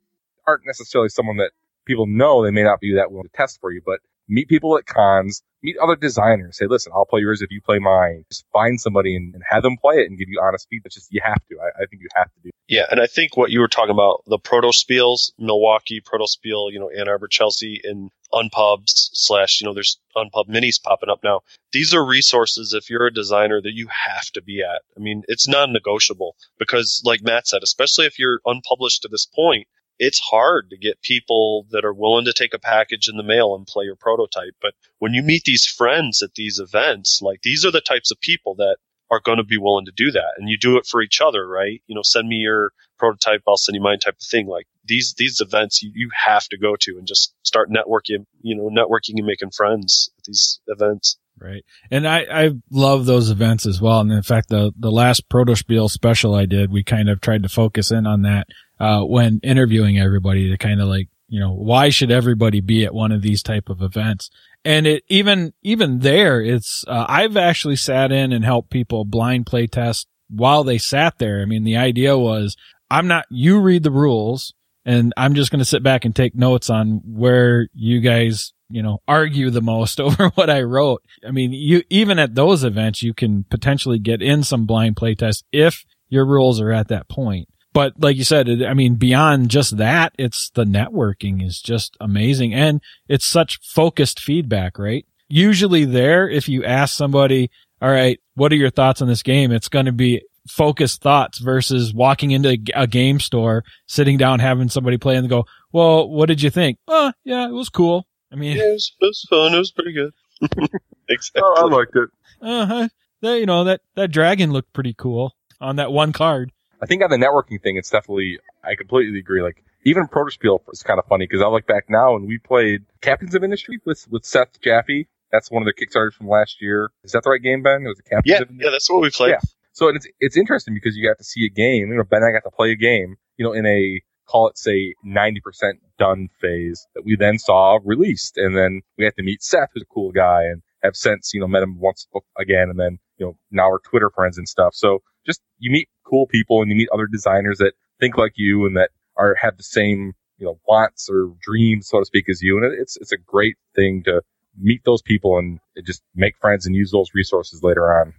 aren't necessarily someone that people know, they may not be that willing to test for you, but meet people at cons, meet other designers. Say, listen, I'll play yours if you play mine. Just find somebody and, and have them play it and give you honest feedback. Just you have to. I, I, think you have to do. Yeah, and I think what you were talking about, the Protospiels, Milwaukee, Protospiel, you know, Ann Arbor, Chelsea, and unpubs slash, you know, there's unpub minis popping up now. These are resources if you're a designer that you have to be at. I mean, it's non-negotiable because like Matt said, especially if you're unpublished to this point, it's hard to get people that are willing to take a package in the mail and play your prototype. But when you meet these friends at these events, like these are the types of people that are going to be willing to do that. And you do it for each other, right? You know, send me your prototype, I'll send you mine type of thing. Like these, these events you, you have to go to and just start networking, you know, networking and making friends at these events. Right. And I, I love those events as well. And in fact, the, the last Protospiel special I did, we kind of tried to focus in on that uh, when interviewing everybody to kind of like, you know, why should everybody be at one of these type of events? And it even, even there, it's, uh, I've actually sat in and helped people blind play test while they sat there. I mean, the idea was I'm not, you read the rules and I'm just going to sit back and take notes on where you guys, you know, argue the most [laughs] over what I wrote. I mean, you, even at those events, you can potentially get in some blind play test if your rules are at that point. But like you said, I mean, beyond just that, it's the networking is just amazing. And it's such focused feedback, right? Usually there, if you ask somebody, all right, what are your thoughts on this game? It's going to be focused thoughts versus walking into a game store, sitting down, having somebody play and go, well, what did you think? Oh, yeah, it was cool. I mean, yeah, it was, it was fun. It was pretty good. [laughs] exactly. Oh, I liked it. Uh huh. You know, that, that dragon looked pretty cool on that one card. I think on the networking thing, it's definitely, I completely agree. Like, even Protospiel is kind of funny because I look back now and we played Captains of Industry with, with Seth Jaffee. That's one of the Kickstarters from last year. Is that the right game, Ben? It was the Captains yeah, Yeah, that's what we played. Yeah. So it's, it's interesting because you got to see a game, you know, Ben and I got to play a game, you know, in a, call it say 90% done phase that we then saw released. And then we had to meet Seth, who's a cool guy and have since, you know, met him once again and then, you know, now we're Twitter friends and stuff. So just you meet cool people and you meet other designers that think like you and that are have the same you know wants or dreams so to speak as you. And it's it's a great thing to meet those people and just make friends and use those resources later on.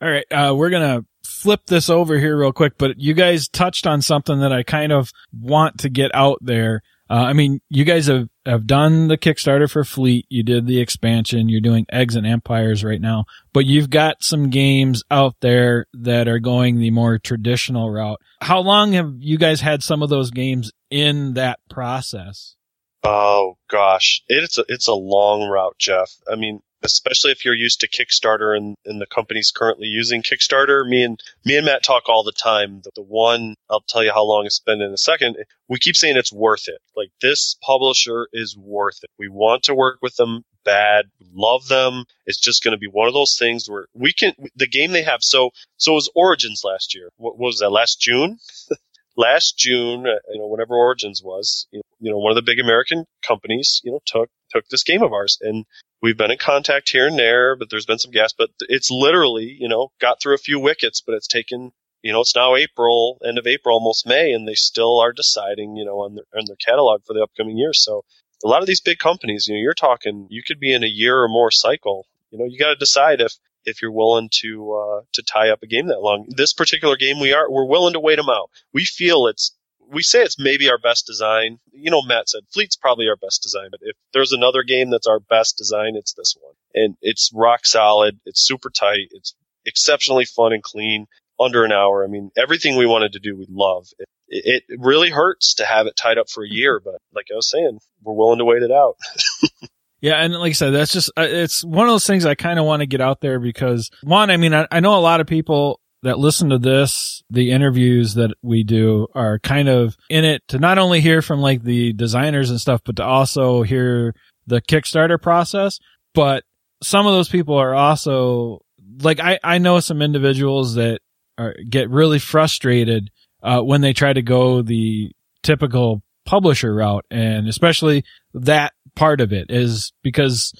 All right uh, we're gonna flip this over here real quick but you guys touched on something that i kind of want to get out there uh, I mean, you guys have, have done the Kickstarter for Fleet. You did the expansion. You're doing Eggs and Empires right now, but you've got some games out there that are going the more traditional route. How long have you guys had some of those games in that process? Oh gosh, it's a, it's a long route, Jeff. I mean, especially if you're used to Kickstarter and, and the company's currently using Kickstarter. Me and me and Matt talk all the time. The, the one I'll tell you how long it's been in a second. We keep saying it's worth it. Like this publisher is worth it. We want to work with them bad, love them. It's just going to be one of those things where we can the game they have. So so was Origins last year. What, what was that? Last June. [laughs] last June, uh, you know, whenever Origins was, you know, one of the big American companies, you know, took took this game of ours and we've been in contact here and there, but there's been some gas, but it's literally, you know, got through a few wickets, but it's taken, you know, it's now April, end of April, almost May, and they still are deciding, you know, on their, on their catalog for the upcoming year. So a lot of these big companies, you know, you're talking, you could be in a year or more cycle. You know, you got to decide if, if you're willing to, uh, to tie up a game that long. This particular game, we are, we're willing to wait them out. We feel it's we say it's maybe our best design. You know, Matt said Fleet's probably our best design, but if there's another game that's our best design, it's this one. And it's rock solid. It's super tight. It's exceptionally fun and clean. Under an hour. I mean, everything we wanted to do, we love. It, it, really hurts to have it tied up for a [laughs] year, but like I was saying, we're willing to wait it out. [laughs] Yeah, and like I said, that's just uh, it's one of those things I kind of want to get out there because one, I mean, I, I, know a lot of people that listen to this, the interviews that we do are kind of in it to not only hear from like the designers and stuff, but to also hear the Kickstarter process. But some of those people are also like, I, I know some individuals that are, get really frustrated, uh, when they try to go the typical publisher route. And especially that part of it is because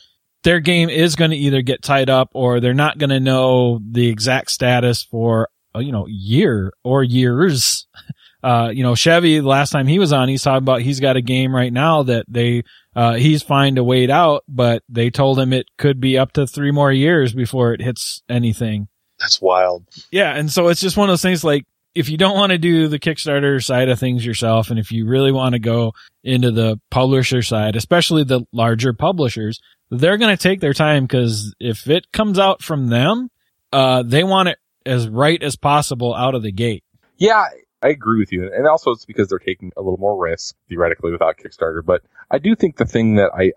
their game is going to either get tied up or they're not going to know the exact status for, uh, you know, year or years. [laughs] Uh, you know, Chevee, last time he was on, he's talking about he's got a game right now that they, uh, he's fine to wait out, but they told him it could be up to three more years before it hits anything. That's wild. Yeah. And so it's just one of those things like, if you don't want to do the Kickstarter side of things yourself, and if you really want to go into the publisher side, especially the larger publishers, they're going to take their time because if it comes out from them, uh, they want it as right as possible out of the gate. Yeah, I agree with you. And also it's because they're taking a little more risk theoretically without Kickstarter. But I do think the thing that I,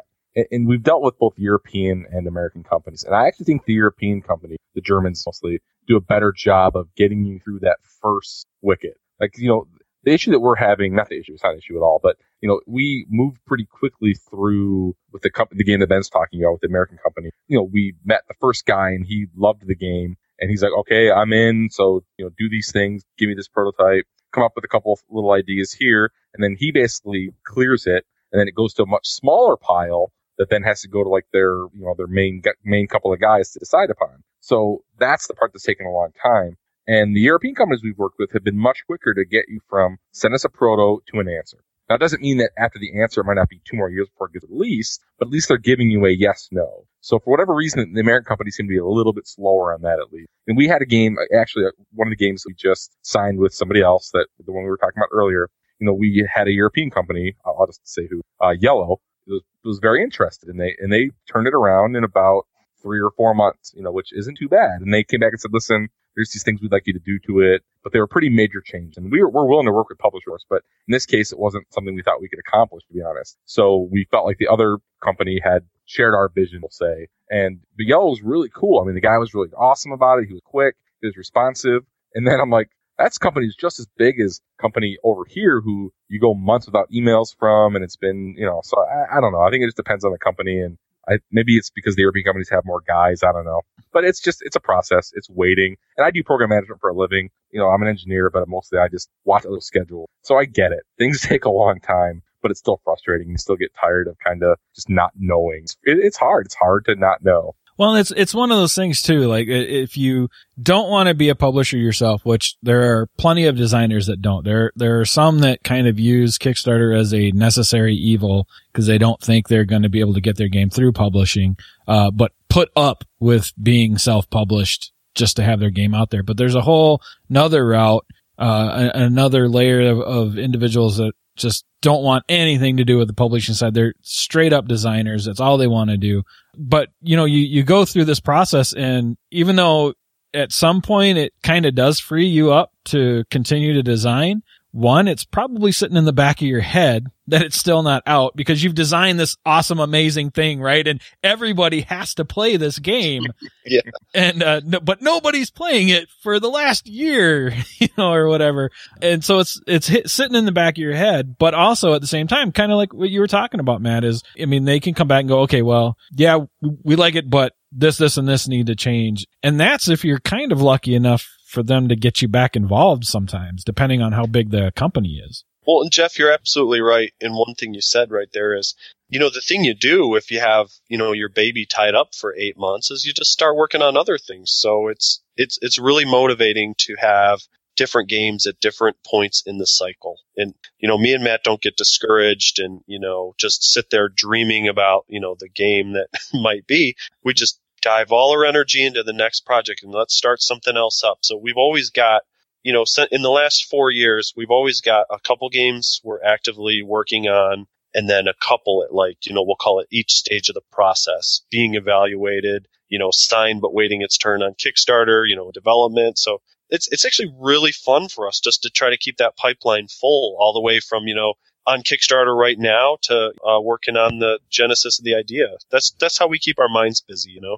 and we've dealt with both European and American companies. And I actually think the European company, the Germans mostly, do a better job of getting you through that first wicket. Like, you know, the issue that we're having, not the issue, it's not an issue at all, but, you know, we moved pretty quickly through with the company, the game that Ben's talking about with the American company. You know, we met the first guy and he loved the game and he's like, okay, I'm in. So, you know, do these things, give me this prototype. come up with a couple of little ideas here, and then he basically clears it, and then it goes to a much smaller pile that then has to go to like their, you know, their main, main couple of guys to decide upon. So that's the part that's taken a long time. And the European companies we've worked with have been much quicker to get you from send us a proto to an answer. Now, it doesn't mean that after the answer, it might not be two more years before it gets released, but at least they're giving you a yes, no. So for whatever reason, the American companies seem to be a little bit slower on that at least. And we had a game, actually, uh, one of the games we just signed with somebody else that the one we were talking about earlier, you know, we had a European company, I'll just say who, uh, Yellow, was, was very interested and they, and they turned it around in about three or four months, you know, which isn't too bad. And they came back and said, listen, there's these things we'd like you to do to it, but they were pretty major changes. And we were, we're willing to work with publishers, but in this case, it wasn't something we thought we could accomplish, to be honest. So we felt like the other company had shared our vision, we'll say. And the yellow was really cool. I mean, the guy was really awesome about it. He was quick. He was responsive. And then I'm like, that's companies just as big as company over here who you go months without emails from. And it's been, you know, so I, I don't know. I think it just depends on the company and I, maybe it's because the European companies have more guys. I don't know, but it's just, it's a process. It's waiting. And I do program management for a living. You know, I'm an engineer, but mostly I just watch a little schedule. So I get it. Things [laughs] take a long time, but it's still frustrating. You still get tired of kind of just not knowing. It, it's hard. It's hard to not know. Well, it's it's one of those things too. Like if you don't want to be a publisher yourself, which there are plenty of designers that don't. There there are some that kind of use Kickstarter as a necessary evil because they don't think they're going to be able to get their game through publishing, uh, but put up with being self-published just to have their game out there. But there's a whole another route, uh, another layer of, of individuals that just don't want anything to do with the publishing side. They're straight up designers. That's all they want to do. But, you know, you, you go through this process and even though at some point it kind of does free you up to continue to design, one, it's probably sitting in the back of your head that it's still not out because you've designed this awesome, amazing thing, right? And everybody has to play this game. [laughs] yeah. And, uh, no, but nobody's playing it for the last year, [laughs] you know, or whatever. And so it's, it's hit, sitting in the back of your head, but also at the same time, kind of like what you were talking about, Matt, is, I mean, they can come back and go, okay, well, yeah, we like it, but this, this, and this need to change. And that's if you're kind of lucky enough for them to get you back involved sometimes, depending on how big the company is. Well, and Jeff, you're absolutely right. And one thing you said right there is, you know, the thing you do if you have, you know, your baby tied up for eight months is you just start working on other things. So it's, it's, it's really motivating to have different games at different points in the cycle. And, you know, me and Matt don't get discouraged and, you know, just sit there dreaming about, you know, the game that [laughs] might be. We just dive all our energy into the next project and let's start something else up. So we've always got, you know, in the last four years, we've always got a couple games we're actively working on and then a couple at like, you know, we'll call it each stage of the process being evaluated, you know, signed but waiting its turn on Kickstarter, you know, development. So it's, it's actually really fun for us just to try to keep that pipeline full all the way from, you know, on Kickstarter right now to uh, working on the genesis of the idea. That's that's how we keep our minds busy, you know.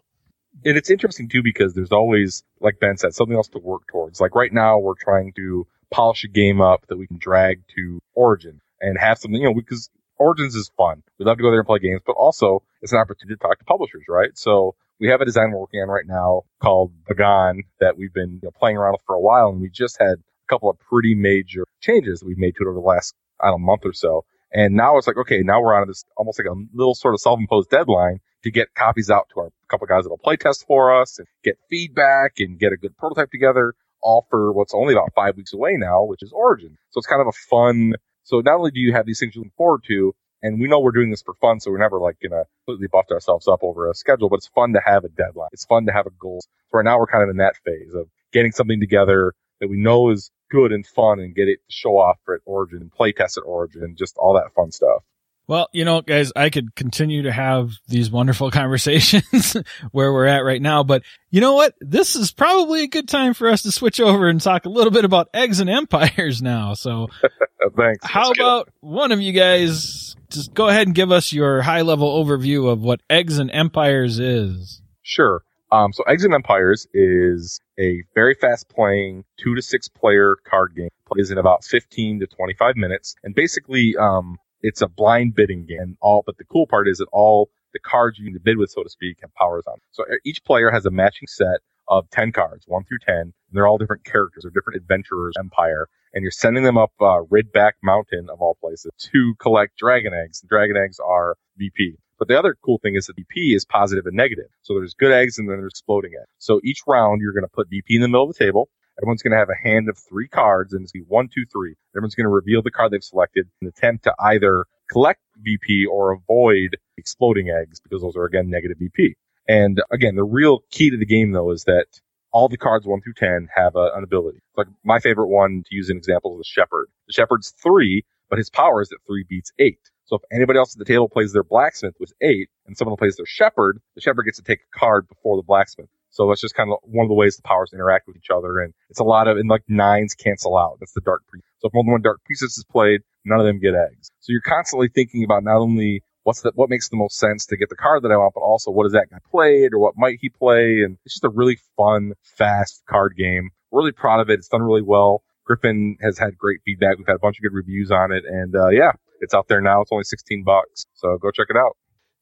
And it's interesting too because there's always, like Ben said, something else to work towards. Like right now, we're trying to polish a game up that we can drag to Origin and have something, you know, because Origins is fun. We love to go there and play games, but also it's an opportunity to talk to publishers, right? So we have a design we're working on right now called Bagan that we've been you know, playing around with for a while, and we just had a couple of pretty major changes that we've made to it over the last I don't know, month or so. And now it's like, okay, now we're on this almost like a little sort of self-imposed deadline to get copies out to our couple guys that'll play test for us and get feedback and get a good prototype together, all for what's only about five weeks away now, which is Origin. So it's kind of a fun. So not only do you have these things to look forward to, and we know we're doing this for fun, so we're never like gonna completely buff ourselves up over a schedule, but it's fun to have a deadline. It's fun to have a goal. So right now we're kind of in that phase of getting something together that we know is good and fun and get it to show off at Origin and play test at Origin just all that fun stuff. Well, you know, guys, I could continue to have these wonderful [laughs] conversations where we're at right now, but you know what? This is probably a good time for us to switch over and talk a little bit about eggs and empires now. So [laughs] thanks. How That's about good. one of you guys just go ahead and give us your high level overview of what eggs and empires is? Sure. Um, so and Empires is a very fast playing two to six player card game. Plays in about 15 to 25 minutes. And basically, um, it's a blind bidding game. All, but the cool part is that all the cards you need to bid with, so to speak, have powers on. So each player has a matching set of 10 cards, 1 through 10, and they're all different characters or different adventurers, empire. and you're sending them up uh, Ridback Mountain of all places to collect dragon eggs. Dragon eggs are VP. But the other cool thing is that VP is positive and negative. So there's good eggs and then there's exploding eggs. So each round you're going to put VP in the middle of the table. Everyone's going to have a hand of three cards and it's going to be one, two, three. Everyone's going to reveal the card they've selected and attempt to either collect VP or avoid exploding eggs because those are again negative VP. And again, the real key to the game though is that all the cards one through 10 have a, an ability. Like my favorite one to use an example is the Shepherd. The Shepherd's three, but his power is that three beats eight. So if anybody else at the table plays their blacksmith with eight and someone plays their shepherd, the shepherd gets to take a card before the blacksmith. So that's just kind of one of the ways the powers interact with each other. And it's a lot of, and like nines cancel out. That's the dark priest. So if more than one dark priestess is played, none of them get eggs. So you're constantly thinking about not only what's the, what makes the most sense to get the card that I want, but also what has that guy played or what might he play? And it's just a really fun, fast card game. Really proud of it. It's done really well. Gryphon has had great feedback. We've had a bunch of good reviews on it. And, uh, yeah, it's out there now. It's only 16 bucks. So go check it out.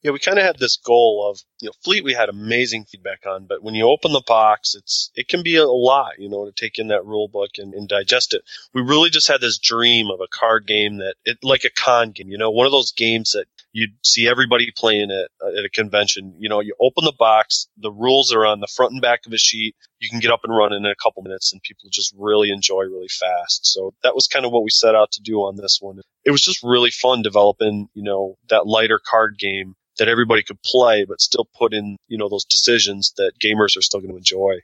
Yeah, we kind of had this goal of, you know, Fleet we had amazing feedback on, but when you open the box, it's, it can be a lot, you know, to take in that rule book and, and digest it. We really just had this dream of a card game that, it, like a con game, you know, one of those games that you'd see everybody playing it uh, at a convention. You know, you open the box, the rules are on the front and back of a sheet. You can get up and run in a couple minutes and people just really enjoy really fast. So that was kind of what we set out to do on this one. It was just really fun developing, you know, that lighter card game that everybody could play, but still put in, you know, those decisions that gamers are still going to enjoy.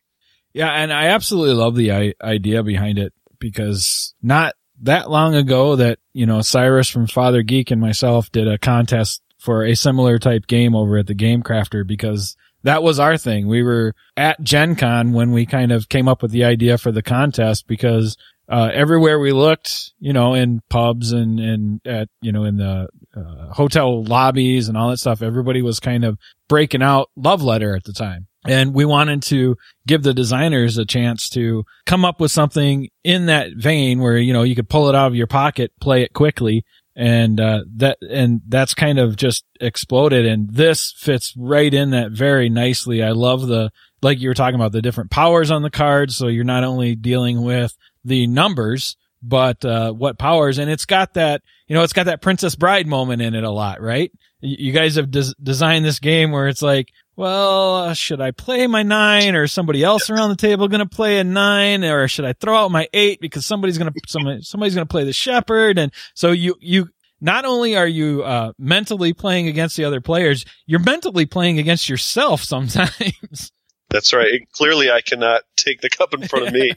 Yeah. And I absolutely love the idea behind it because not that long ago that, you know, Cyrus from Father Geek and myself did a contest for a similar type game over at the Game Crafter because that was our thing. We were at Gen Con when we kind of came up with the idea for the contest because uh, everywhere we looked, you know, in pubs and, and at, you know, in the uh, hotel lobbies and all that stuff, everybody was kind of breaking out love letter at the time. And we wanted to give the designers a chance to come up with something in that vein where, you know, you could pull it out of your pocket, play it quickly. And, uh, that, and that's kind of just exploded. And this fits right in that very nicely. I love the, like you were talking about the different powers on the cards. So you're not only dealing with the numbers, but, uh, what powers. And it's got that, you know, it's got that Princess Bride moment in it a lot, right? You guys have des- designed this game where it's like, well, uh, should I play my nine or somebody else around the table going to play a nine or should I throw out my eight because somebody's going to, somebody, somebody's going to play the shepherd. And so you, you, not only are you, uh, mentally playing against the other players, you're mentally playing against yourself sometimes. [laughs] That's right. Clearly I cannot take the cup in front of me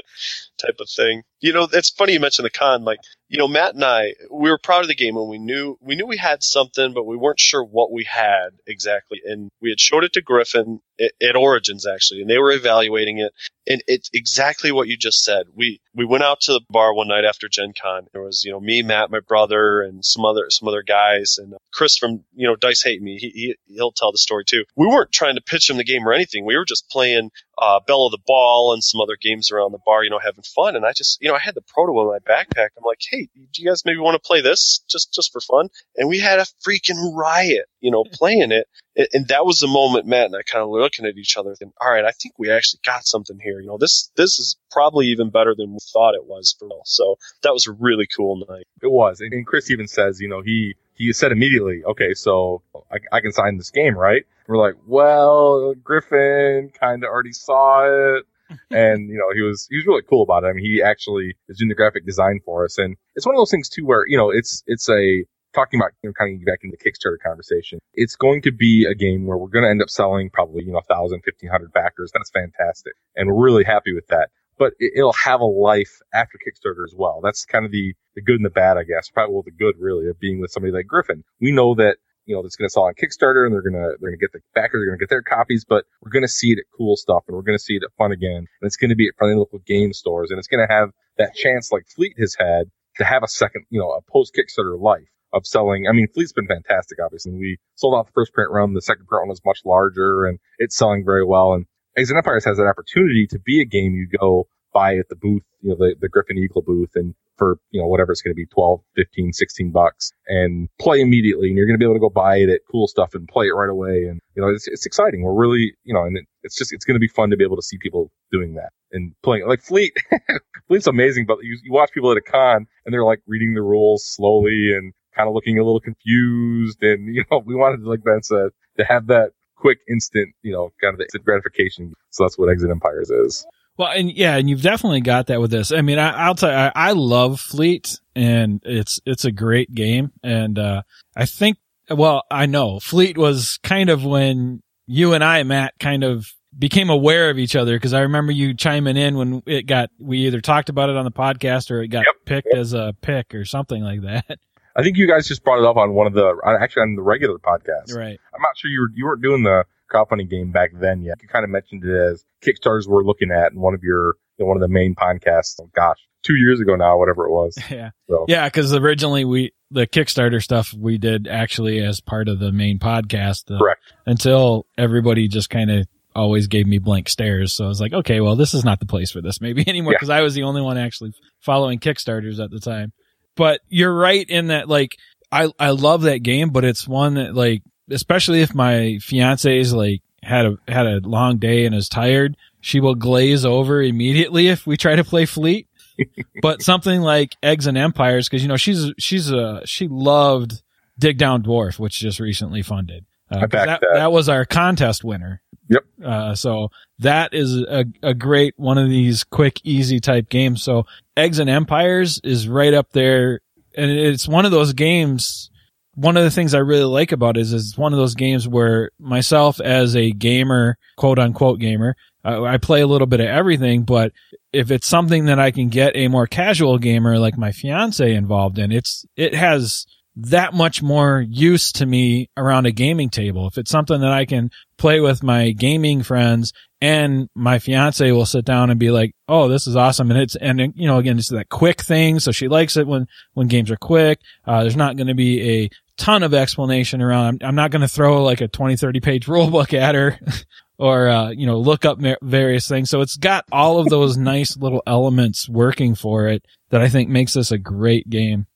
[laughs] type of thing. You know, it's funny you mentioned the con. Like, you know, Matt and I, we were proud of the game and we knew, we knew we had something, but we weren't sure what we had exactly. And we had showed it to Gryphon at, Origins actually, and they were evaluating it. And it's exactly what you just said. We, we went out to the bar one night after Gen Con. There was, you know, me, Matt, my brother, and some other, some other guys, and Chris from, you know, Dice Hate Me. He, he, he'll tell the story too. We weren't trying to pitch him the game or anything. We were just playing, uh, Belle of the Ball and some other games around the bar, you know, having fun. And I just, you know, I had the proto in my backpack. I'm like, hey, do you guys maybe want to play this just just for fun? And we had a freaking riot, you know, mm-hmm. playing it. And, and that was the moment Matt and I kind of looking at each other, thinking, all right, I think we actually got something here. You know, this this is probably even better than we thought it was for real. So that was a really cool night. It was. And Chris even says, you know, he he said immediately, okay, so I, I can sign this game, right? we're like, well, Gryphon kind of already saw it. [laughs] and you know he was he was really cool about it. I mean, he actually is doing the graphic design for us, and it's one of those things too where you know it's it's a talking about you know kind of getting back into the Kickstarter conversation. It's going to be a game where we're going to end up selling probably you know thousand, fifteen hundred backers. That's fantastic, and we're really happy with that. But it, will have a life after Kickstarter as well. That's kind of the the good and the bad, I guess. Probably well, the good really of being with somebody like Gryphon. We know that you know, that's going to sell on Kickstarter and they're going to, they're going to get the backers, they're going to get their copies, but we're going to see it at cool stuff and we're going to see it at fun again. And it's going to be at friendly local game stores and it's going to have that chance like Fleet has had to have a second, you know, a post Kickstarter life of selling. I mean, Fleet's been fantastic, obviously. We sold out the first print run. The second print run was much larger and it's selling very well. And Eggs Empires has that opportunity to be a game you go buy at the booth, you know, the, the Gryphon Eagle booth and for, you know, whatever it's going to be, 12, 15, 16 bucks and play immediately. And you're going to be able to go buy it at cool stuff and play it right away. And, you know, it's, it's exciting. We're really, you know, and it, it's just it's going to be fun to be able to see people doing that and playing like Fleet. [laughs] Fleet's amazing, but you, you watch people at a con and they're like reading the rules slowly and kind of looking a little confused. And [laughs] you know, we wanted, like Ben said, to have that quick, instant, you know, kind of instant gratification. So that's what Exit Empires is. Well, and yeah, and you've definitely got that with this. I mean, I, will tell you, I, I, love Fleet, and it's it's a great game, and uh, I think, well, I know Fleet was kind of when you and I, Matt, kind of became aware of each other because I remember you chiming in when it got we either talked about it on the podcast or it got yep, picked yep. as a pick or something like that. I think you guys just brought it up on one of the actually on the regular podcast. Right. I'm not sure you were you weren't doing the crowdfunding game back then yet. You kind of mentioned it as Kickstarters we're looking at in one of your you know, one of the main podcasts. Oh, gosh, two years ago now, whatever it was. [laughs] Yeah. So. Yeah, because originally we the Kickstarter stuff we did actually as part of the main podcast. Uh, Correct. Until everybody just kind of always gave me blank stares. So I was like, okay, well, this is not the place for this maybe [laughs] anymore because yeah. I was the only one actually following Kickstarters at the time. But you're right in that, like, I, I love that game, but it's one that, like, especially if my fiance is like, had a, had a long day and is tired, she will glaze over immediately if we try to play Fleet. [laughs] but something like Eggs and Empires, cause you know, she's, she's a, she loved Dig Down Dwarf, which just recently funded. Uh, that, that, that was our contest winner. Yep. Uh, so that is a, a great one of these quick, easy type games. So Eggs and Empires is right up there. And it's one of those games. One of the things I really like about it is, is it's one of those games where myself as a gamer, quote unquote gamer, uh, I play a little bit of everything, but if it's something that I can get a more casual gamer like my fiance involved in, it's, it has that much more use to me around a gaming table. If it's something that I can play with my gaming friends and my fiance will sit down and be like, Oh, this is awesome. And it's, and you know, again, it's that quick thing. So she likes it when, when games are quick. Uh, there's not going to be a ton of explanation around. I'm, I'm not going to throw like a 20, 30 page [laughs] rule book at her [laughs] or, uh, you know, look up various things. So it's got all of those [laughs] nice little elements working for it that I think makes this a great game.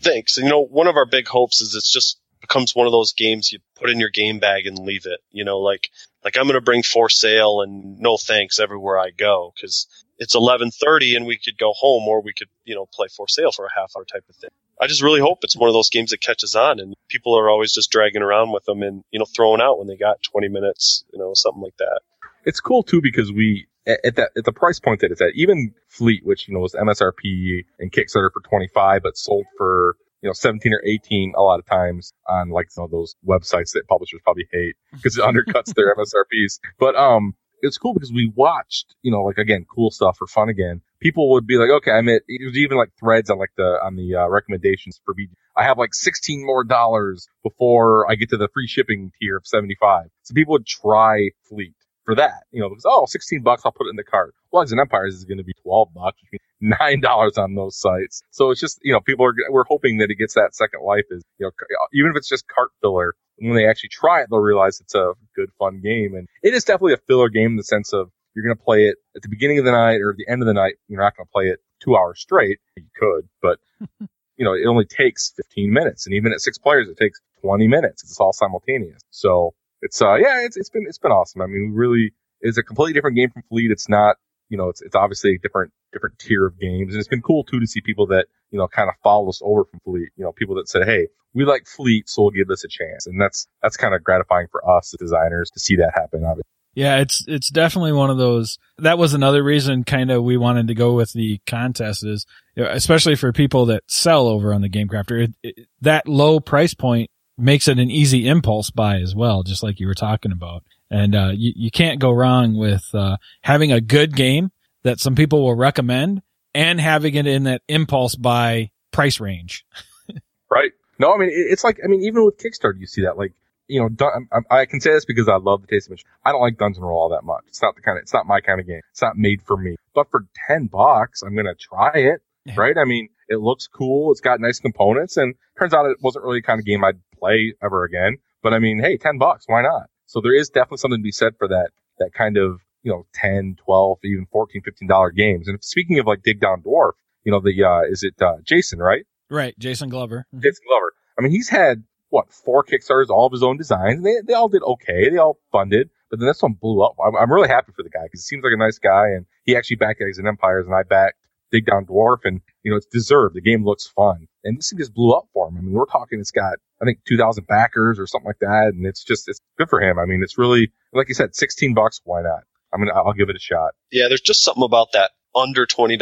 Thanks. You know, one of our big hopes is it's just becomes one of those games you put in your game bag and leave it. You know, like like I'm going to bring for sale and no thanks everywhere I go because it's 11:30 and we could go home or we could you know play for sale for a half hour type of thing. I just really hope it's one of those games that catches on and people are always just dragging around with them and you know throwing out when they got 20 minutes, you know, something like that. It's cool too because we at that at the price point that it's at, even Fleet, which you know was MSRP and Kickstarter for 25, but sold for you know 17 or 18 a lot of times on like some of those websites that publishers probably hate [laughs] because it undercuts their MSRPs. But um, it's cool because we watched, you know, like again, cool stuff for fun again. People would be like, okay, I'm at, it was even like threads on like the, on the uh, recommendations for me. I have like 16 more dollars before I get to the free shipping tier of 75. So people would try Fleet for that. You know, because, oh, 16 bucks, I'll put it in the cart. Well, and Empires is going to be 12 bucks, [laughs] $9 on those sites. So it's just, you know, people are, we're hoping that it gets that second life is, you know, uh, even if it's just cart filler, when they actually try it, they'll realize it's a good, fun game. And it is definitely a filler game in the sense of you're going to play it at the beginning of the night or the end of the night. You're not going to play it two hours straight. You could, but [laughs] you know, it only takes 15 minutes. And even at six players, it takes 20 minutes. It's all simultaneous. So it's uh yeah, it's it's been it's been awesome. I mean, really it's a completely different game from Fleet. It's not you know it's it's obviously a different different tier of games, and it's been cool too to see people that you know kind of follow us over from Fleet. You know, people that said, hey, we like Fleet, so we'll give this a chance, and that's that's kind of gratifying for us as designers to see that happen. Obviously. Yeah, it's it's definitely one of those. That was another reason, kind of, we wanted to go with the contest is, especially for people that sell over on the Game Crafter. It, it, that low price point makes it an easy impulse buy as well, just like you were talking about. And uh, you you can't go wrong with uh, having a good game that some people will recommend and having it in that impulse buy price range. [laughs] right. No, I mean it's like I mean even with Kickstarter you see that like you know I, I can say this because I love the taste of it. I don't like Dungeon Roll all that much. It's not the kind of it's not my kind of game. It's not made for me. But for ten bucks, I'm gonna try it. Right. I mean it looks cool. It's got nice components and turns out it wasn't really the kind of game I'd play ever again. But I mean, hey, 10 bucks, why not? So there is definitely something to be said for that, that kind of, you know, 10, 12, even 14, 15 dollar games. And speaking of like Dig Down Dwarf, you know, the, uh, is it, uh, Jason, right? Right. Jason Glover. Mm-hmm. Jason Glover. I mean, he's had what, four Kickstarters, all of his own designs. They, they all did okay. They all funded, But then this one blew up. I'm, I'm really happy for the guy because he seems like a nice guy, and he actually backed Eggs and Empires, and I backed Dig Down Dwarf, and you know it's deserved. The game looks fun, and this thing just blew up for him. I mean, we're talking it's got I think 2,000 backers or something like that, and it's just it's good for him. I mean, it's really like you said, 16 bucks. Why not? I mean, I'll give it a shot. Yeah, there's just something about that under $20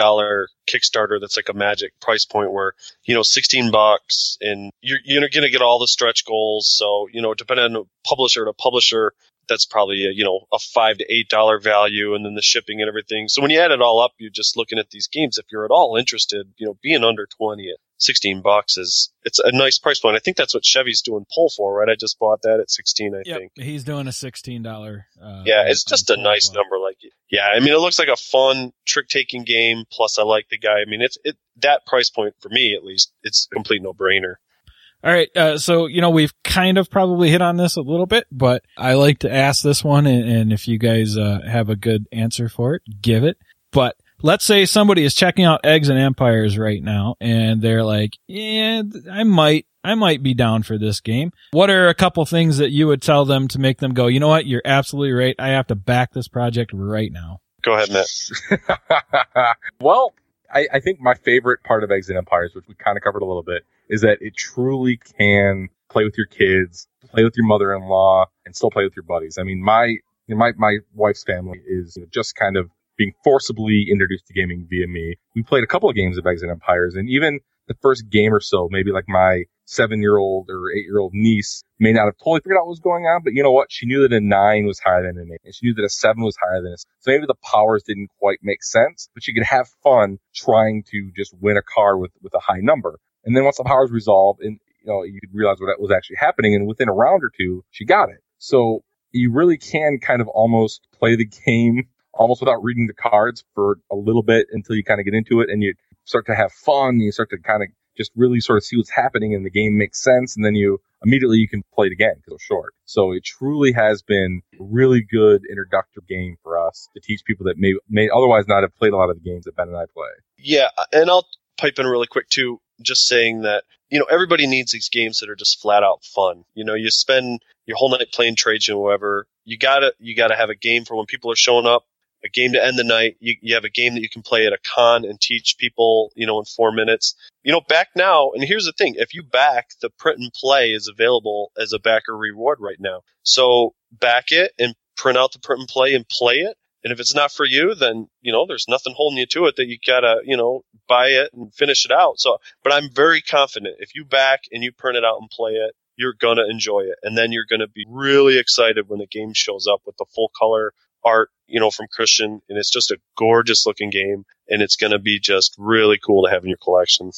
Kickstarter that's like a magic price point where, you know, 16 bucks and you're, you're to get all the stretch goals. So, you know, depending on publisher to publisher, that's probably a, you know a five to eight dollar value, and then the shipping and everything. So when you add it all up, you're just looking at these games. If you're at all interested, you know, being under twenty at sixteen bucks is it's a nice price point. I think that's what Chevee's doing pull for, right? I just bought that at sixteen. I yep, think he's doing a sixteen dollar. Uh, yeah, it's just a nice number. Like, yeah, I mean, it looks like a fun trick taking game. Plus, I like the guy. I mean, it's it that price point for me at least. It's a complete no brainer. All right. Uh, so, you know, we've kind of probably hit on this a little bit, but I like to ask this one. And, and if you guys uh, have a good answer for it, give it. But let's say somebody is checking out Eggs and Empires right now and they're like, yeah, I might, I might be down for this game. What are a couple things that you would tell them to make them go, you know what? You're absolutely right. I have to back this project right now. Go ahead, Matt. [laughs] well, I, I think my favorite part of and Empires, which we kind of covered a little bit, is that it truly can play with your kids, play with your mother-in-law, and still play with your buddies. I mean, my my my wife's family is just kind of being forcibly introduced to gaming via me. We played a couple of games of and Empires, and even the first game or so, maybe like my seven year old or eight year old niece may not have totally figured out what was going on, but you know what? She knew that a nine was higher than an eight, and she knew that a seven was higher than a. So maybe the powers didn't quite make sense, but she could have fun trying to just win a car with with a high number. And then once the powers resolved, and you know, you realize what was actually happening, and within a round or two, she got it. So you really can kind of almost play the game almost without reading the cards for a little bit until you kind of get into it and you start to have fun. You start to kind of just really sort of see what's happening and the game makes sense. And then you immediately you can play it again because it's short. So it truly has been a really good introductory game for us to teach people that may, may otherwise not have played a lot of the games that Ben and I play. Yeah. And I'll pipe in really quick too, just saying that, you know, everybody needs these games that are just flat out fun. You know, you spend your whole night playing trades and whatever. You gotta, you gotta have a game for when people are showing up a game to end the night. You, you have a game that you can play at a con and teach people, you know, in four minutes. You know, back now, and here's the thing, if you back, the print and play is available as a backer reward right now. So back it and print out the print and play and play it. And if it's not for you, then, you know, there's nothing holding you to it that you gotta, you know, buy it and finish it out. So, but I'm very confident if you back and you print it out and play it, you're gonna enjoy it. And then you're gonna be really excited when the game shows up with the full color art, you know, from Christian, and it's just a gorgeous looking game, and it's going to be just really cool to have in your collection.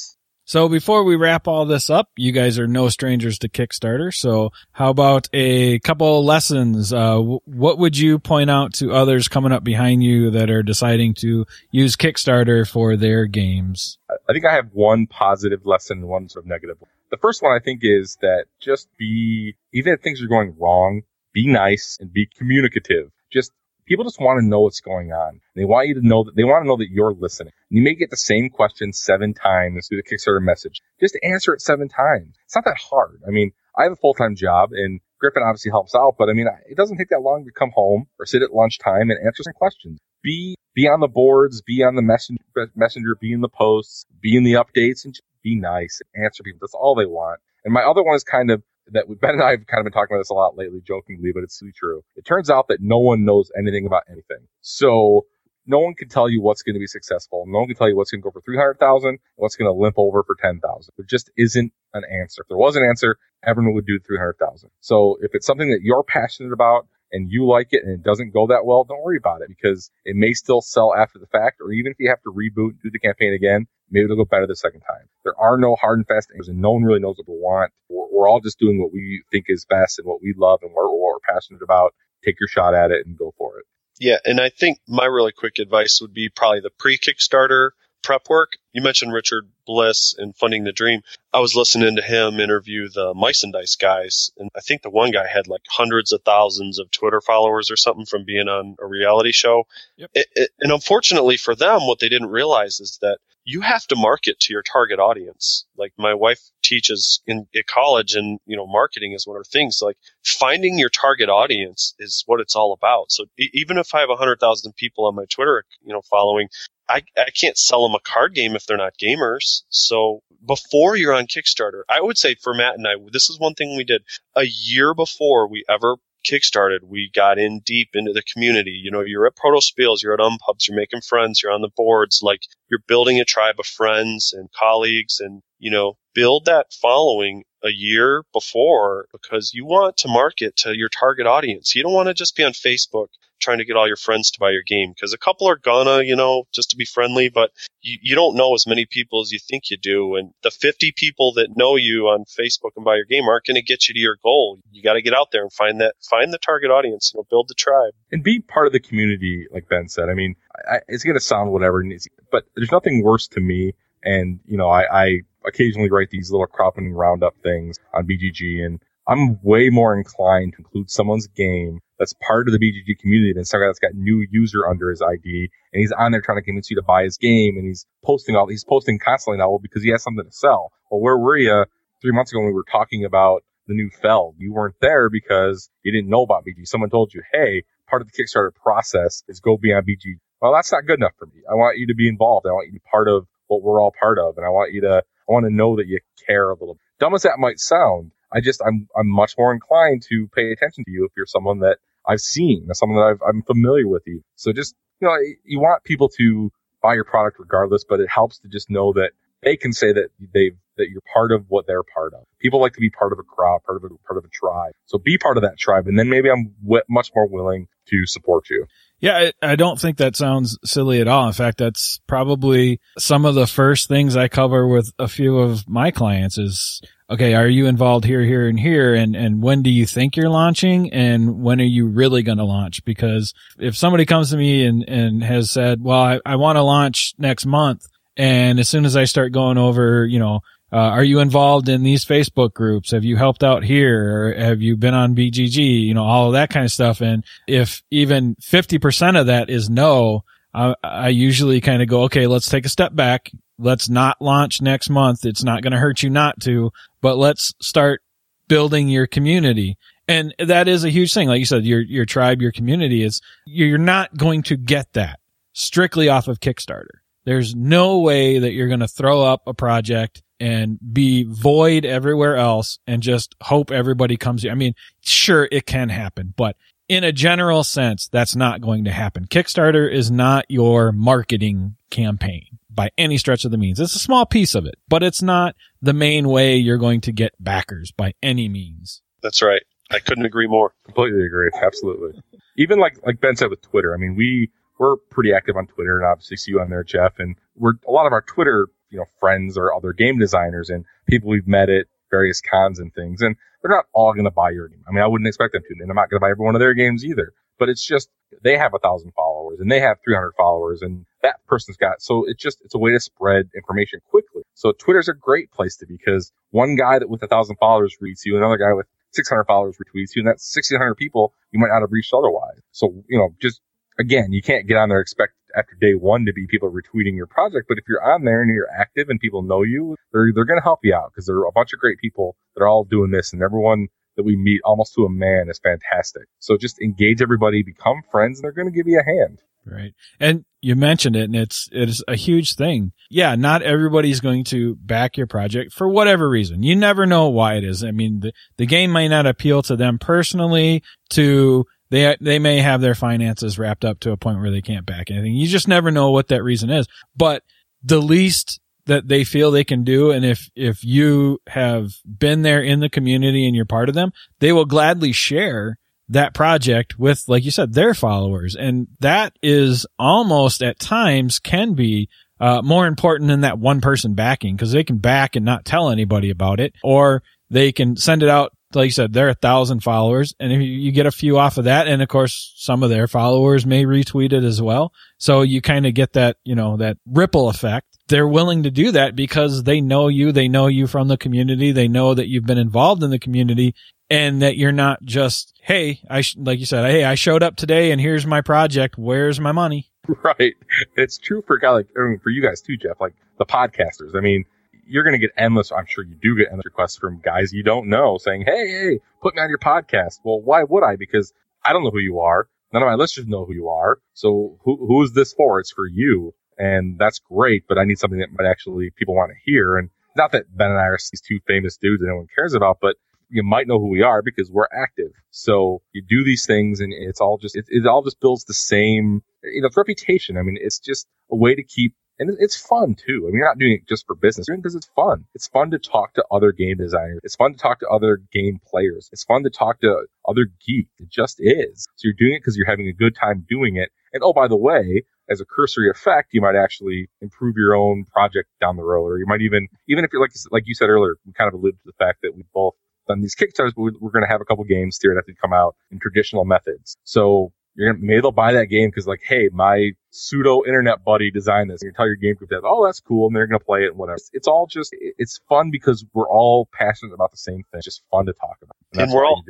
So before we wrap all this up, you guys are no strangers to Kickstarter. So how about a couple lessons? Uh, what would you point out to others coming up behind you that are deciding to use Kickstarter for their games? I think I have one positive lesson and one sort of negative. The first one I think is that just be, even if things are going wrong, be nice and be communicative. Just people just want to know what's going on. They want you to know that they want to know that you're listening. You may get the same question seven times through the Kickstarter message. Just answer it seven times. It's not that hard. I mean, I have a full-time job and Gryphon obviously helps out, but I mean, it doesn't take that long to come home or sit at lunchtime and answer some questions. Be, be on the boards, be on the messenger, messenger, be in the posts, be in the updates and be nice and answer people. That's all they want. And my other one is kind of that we, Ben and I have kind of been talking about this a lot lately, jokingly, but it's really true. It turns out that no one knows anything about anything. So no one can tell you what's going to be successful. No one can tell you what's going to go for 300,000, what's going to limp over for 10,000. There just isn't an answer. If there was an answer, everyone would do 300,000. So if it's something that you're passionate about and you like it and it doesn't go that well, don't worry about it because it may still sell after the fact, or even if you have to reboot and do the campaign again, maybe it'll go better the second time. There are no hard and fast answers and no one really knows what we want. We're, we're all just doing what we think is best and what we love and what, what we're passionate about. Take your shot at it and go for it. Yeah. And I think my really quick advice would be probably the pre Kickstarter prep work. You mentioned Richard Bliss and Funding the Dream. I was listening to him interview the Mice and Dice guys, and I think the one guy had like hundreds of thousands of Twitter followers or something from being on a reality show. Yep. It, it, and unfortunately for them, what they didn't realize is that you have to market to your target audience. Like my wife teaches in at college and, you know, marketing is one of her things. Like finding your target audience is what it's all about. So e- even if I have a hundred thousand people on my Twitter, you know, following, I, I can't sell them a card game if they're not gamers. So before you're on Kickstarter, I would say for Matt and I, this is one thing we did a year before we ever kickstarted, we got in deep into the community. You know, you're at Protospiels, you're at Unpubs, you're making friends, you're on the boards, like you're building a tribe of friends and colleagues and, you know, build that following a year before because you want to market to your target audience. You don't want to just be on Facebook trying to get all your friends to buy your game because a couple are gonna, you know, just to be friendly, but you, you don't know as many people as you think you do. And the 50 people that know you on Facebook and buy your game aren't going to get you to your goal. You got to get out there and find that, find the target audience, you know, build the tribe. and be part of the community, like Ben said. I mean, I, it's going to sound whatever, but there's nothing worse to me. And you know, I, I occasionally write these little crowdfunding roundup things on BGG, and I'm way more inclined to include someone's game that's part of the BGG community than some guy that's got new user under his ID, and he's on there trying to convince you to buy his game, and he's posting all he's posting constantly now because he has something to sell. Well, where were you three months ago when we were talking about the new Feld? You weren't there because you didn't know about BG. Someone told you, hey, part of the Kickstarter process is go beyond BG. Well, that's not good enough for me. I want you to be involved. I want you to be part of what we're all part of. And I want you to, I want to know that you care a little. Dumb as that might sound, I just, I'm, I'm much more inclined to pay attention to you if you're someone that I've seen, someone that I've, I'm familiar with you. So just, you know, you want people to buy your product regardless, but it helps to just know that they can say that they've, that you're part of what they're part of. People like to be part of a crowd, part of a, part of a tribe. So be part of that tribe. And then maybe I'm w- much more willing to support you. Yeah, I, I don't think that sounds silly at all. In fact, that's probably some of the first things I cover with a few of my clients is, okay, are you involved here, here, and here? And, and when do you think you're launching? And when are you really going to launch? Because if somebody comes to me and, and has said, well, I, I want to launch next month. And as soon as I start going over, you know, uh, are you involved in these Facebook groups? Have you helped out here? Or have you been on BGG? You know, all of that kind of stuff. And if even 50% of that is no, I, I usually kind of go, okay, let's take a step back. Let's not launch next month. It's not going to hurt you not to, but let's start building your community. And that is a huge thing. Like you said, your, your tribe, your community is, you're not going to get that strictly off of Kickstarter. There's no way that you're going to throw up a project and be void everywhere else and just hope everybody comes. I mean, sure, it can happen, but in a general sense, that's not going to happen. Kickstarter is not your marketing campaign by any stretch of the means. It's a small piece of it, but it's not the main way you're going to get backers by any means. That's right. I couldn't agree more. Completely agree. Absolutely. Even like like Ben said with Twitter. I mean, we we're pretty active on Twitter, and obviously see you on there, Jeff. And we're a lot of our Twitter, you know, friends are other game designers and people we've met at various cons and things. And they're not all going to buy your game. I mean, I wouldn't expect them to, and I'm not going to buy every one of their games either. But it's just they have a thousand followers and they have 300 followers, and that person's got. So it's just it's a way to spread information quickly. So Twitter's a great place to be because one guy that with a thousand followers reads you, another guy with 600 followers retweets you, and that's 1,600 people you might not have reached otherwise. So, you know, just again, you can't get on there expect after day one to be people retweeting your project, but if you're on there and you're active and people know you, they're, they're going to help you out because there are a bunch of great people that are all doing this and everyone that we meet almost to a man is fantastic. So just engage everybody, become friends, and they're going to give you a hand. Right. And you mentioned it and it's, it's a huge thing. Yeah. Not everybody's going to back your project for whatever reason. You never know why it is. I mean, the, the game may not appeal to them personally to they, they may have their finances wrapped up to a point where they can't back anything. You just never know what that reason is, but the least that they feel they can do. And if, if you have been there in the community and you're part of them, they will gladly share that project with, like you said, their followers. And that is almost at times can be uh, more important than that one person backing because they can back and not tell anybody about it or they can send it out. Like you said, they're a thousand followers and if you get a few off of that, and of course, some of their followers may retweet it as well. So you kind of get that, you know, that ripple effect they're willing to do that because they know you, they know you from the community, they know that you've been involved in the community and that you're not just, hey, I sh- like you said, hey, I showed up today and here's my project. Where's my money? [laughs] Right. It's true for guy like, I mean, for you guys too, Jeff, like the podcasters. I mean, you're going to get endless, I'm sure you do get endless requests from guys you don't know saying, Hey, hey, put me on your podcast. Well, why would I? Because I don't know who you are. None of my listeners know who you are. So who, who is this for? It's for you. And that's great, but I need something that might actually people want to hear. And not that Ben and I are these two famous dudes that no one cares about, but you might know who we are because we're active. So you do these things and it's all just, it, it all just builds the same, you know, reputation. I mean, it's just a way to keep, and it's fun too. I mean, you're not doing it just for business. You're doing it because it's fun. It's fun to talk to other game designers. It's fun to talk to other game players. It's fun to talk to other geeks. It just is. So you're doing it because you're having a good time doing it. And oh, by the way, as a cursory effect, you might actually improve your own project down the road, or you might even, even if you're like, like you said earlier, we kind of alluded to the fact that we've both done these Kickstarters, but we're going to have a couple games that come out in traditional methods. So you're gonna, maybe they'll buy that game because like, hey, my pseudo internet buddy designed this. And you tell your game group that, oh, that's cool, and they're gonna play it and whatever. It's, it's all just, it's fun because we're all passionate about the same thing. It's just fun to talk about, and, and we're all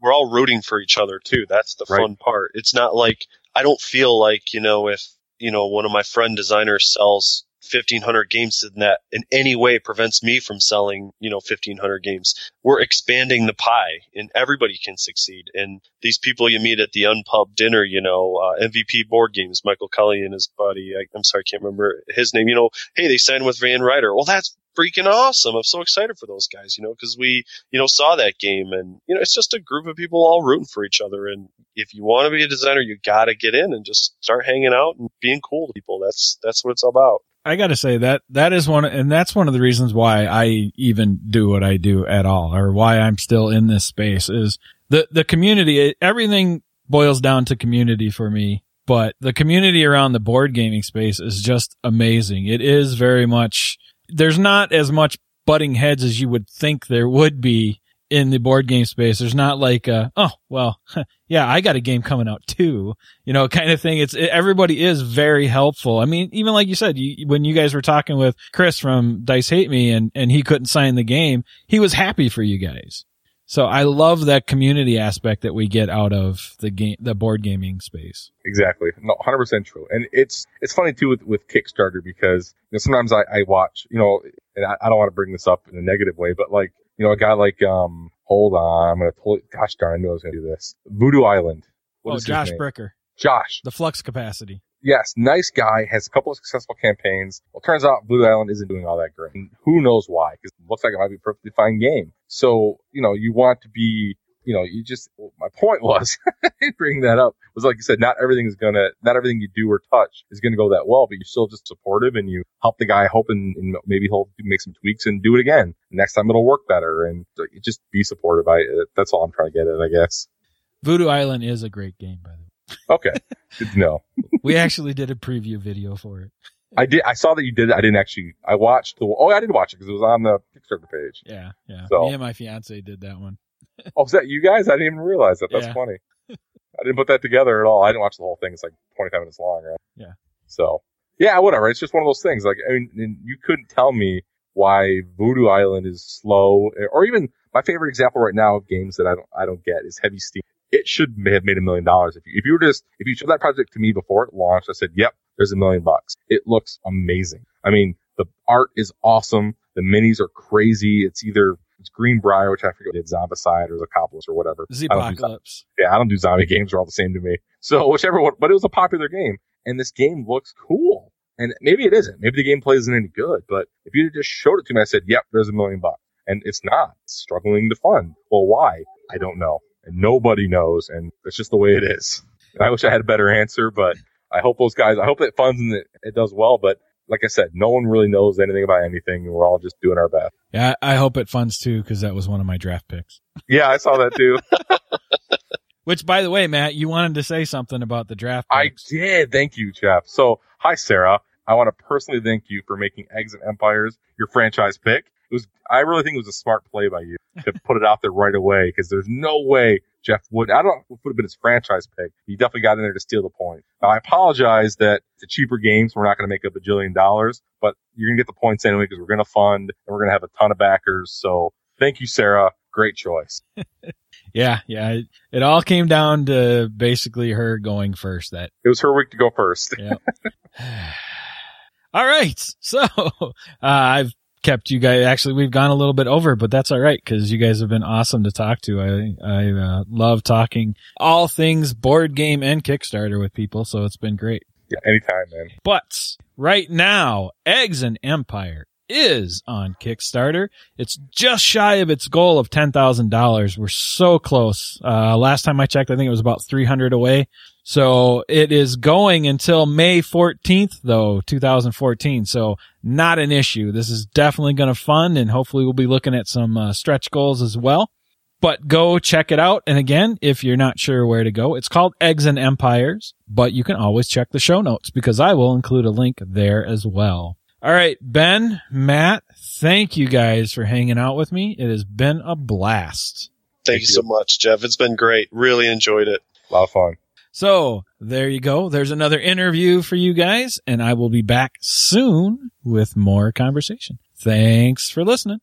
we're all rooting for each other too. That's the right. fun part. It's not like I don't feel like you know if you know one of my friend designers sells 1500 games in that in any way prevents me from selling, you know, 1500 games. We're expanding the pie and everybody can succeed. And these people you meet at the Unpub dinner, you know, uh, MVP board games, Michael Kelly and his buddy, I, am sorry, I can't remember his name, you know, hey, they signed with Van Ryder. Well, that's freaking awesome. I'm so excited for those guys, you know, because we, you know, saw that game and, you know, it's just a group of people all rooting for each other. And if you want to be a designer, you got to get in and just start hanging out and being cool to people. That's, that's what it's all about. I got to say that that is one, and that's one of the reasons why I even do what I do at all, or why I'm still in this space is the, the community, eh, everything boils down to community for me, but the community around the board gaming space is just amazing. It is very much, there's not as much butting heads as you would think there would be in the board game space. There's not like, uh, oh, well, [laughs] yeah, I got a game coming out too, you know, [laughs] kind of thing. It's, it, everybody is very helpful. I mean, even like you said, you, when you guys were talking with Chris from Dice Hate Me and, and he couldn't sign the game, he was happy for you guys. So I love that community aspect that we get out of the game, the board gaming space. Exactly. No, 100% true. And it's, it's funny too with, with Kickstarter because you know, sometimes I, I watch, you know, and I, I don't want to bring this up in a negative way, but like, you know, a guy like, um, hold on, I'm going to it. Gosh darn, I knew I was going to do this. Voodoo Island. What oh, Josh Bricker. Josh. The flux capacity. Yes, nice guy, has a couple of successful campaigns. Well, turns out Voodoo Island isn't doing all that great. And who knows why? Because it looks like it might be a perfectly fine game. So, you know, you want to be you know, you just, my point [laughs] was, bringing that up was like you said, not everything is gonna, not everything you do or touch is gonna go that well, but you're still just supportive and you help the guy hoping and maybe he'll make some tweaks and do it again. Next time it'll work better and just be supportive. I, uh, that's all I'm trying to get at, I guess. Voodoo Island is a great game, by the way. Okay. To know. [laughs] we actually did a preview video for it. I did. I saw that you did. I didn't actually. I watched the. Oh, I did watch it because it was on the Kickstarter page. Yeah, yeah. So, Me and my fiance did that one oh, is that you guys? I didn't even realize that. That's yeah. funny. I didn't put that together at all. I didn't watch the whole thing. It's like 25 minutes long, right? Yeah. So, yeah, whatever. It's just one of those things. Like, I mean, you couldn't tell me why Voodoo Island is slow, or even my favorite example right now of games that I don't, I don't get is Heavy Steam. It should have made a million dollars if you, if you were just, if you showed that project to me before it launched, I said, yep, there's a million bucks. It looks amazing. I mean, the art is awesome. The minis are crazy. It's either it's Greenbrier, which I forget did Zombicide or Zocopolis or whatever. Zpocalypse. Yeah, I don't do zombie [laughs] games. They're all the same to me. So whichever one, but it was a popular game and this game looks cool. And maybe it isn't. Maybe the gameplay isn't any good, but if you just showed it to me, I said, yep, there's a million bucks. And it's not. It's struggling to fund. Well, why? I don't know. And nobody knows. And it's just the way it is. And I wish I had a better answer, but I hope those guys, I hope it funds and it, it does well, but like I said, no one really knows anything about anything, we're all just doing our best. Yeah, I hope it funds too, because that was one of my draft picks. Yeah, I saw that too. [laughs] Which, by the way, Matt, you wanted to say something about the draft. Picks. I did. Thank you, Jeff. So, hi, Sarah. I want to personally thank you for making Eggs and Empires your franchise pick. It was, I really think it was a smart play by you to [laughs] put it out there right away because there's no way Jeff Wood. I don't know if would have been his franchise pick. He definitely got in there to steal the point. Now, I apologize that the cheaper games we're not going to make up a bajillion dollars, but you're going to get the points anyway because we're going to fund and we're going to have a ton of backers. So thank you, Sarah. Great choice. [laughs] yeah, yeah. It, it, all came down to basically her going first. That it was her week to go first. yeah. [sighs] all right. So [laughs] uh, I've kept you guys. Actually, we've gone a little bit over, but that's all right because you guys have been awesome to talk to. I I uh, love talking all things board game and Kickstarter with people, so it's been great. Yeah, anytime, man. But right now, Eggs and Empire is on Kickstarter. It's just shy of its goal of $10,000. We're so close. Uh, last time I checked, I think it was about 300 away. So it is going until May 14th though, 2014. So not an issue. This is definitely going to fund and hopefully we'll be looking at some uh, stretch goals as well. But go check it out. And again, if you're not sure where to go, it's called Eggs and Empires, but you can always check the show notes because I will include a link there as well. All right, Ben, Matt, thank you guys for hanging out with me. It has been a blast. Thank, thank you so much, Jeff. It's been great. Really enjoyed it. A lot of fun. So there you go. There's another interview for you guys, and I will be back soon with more conversation. Thanks for listening.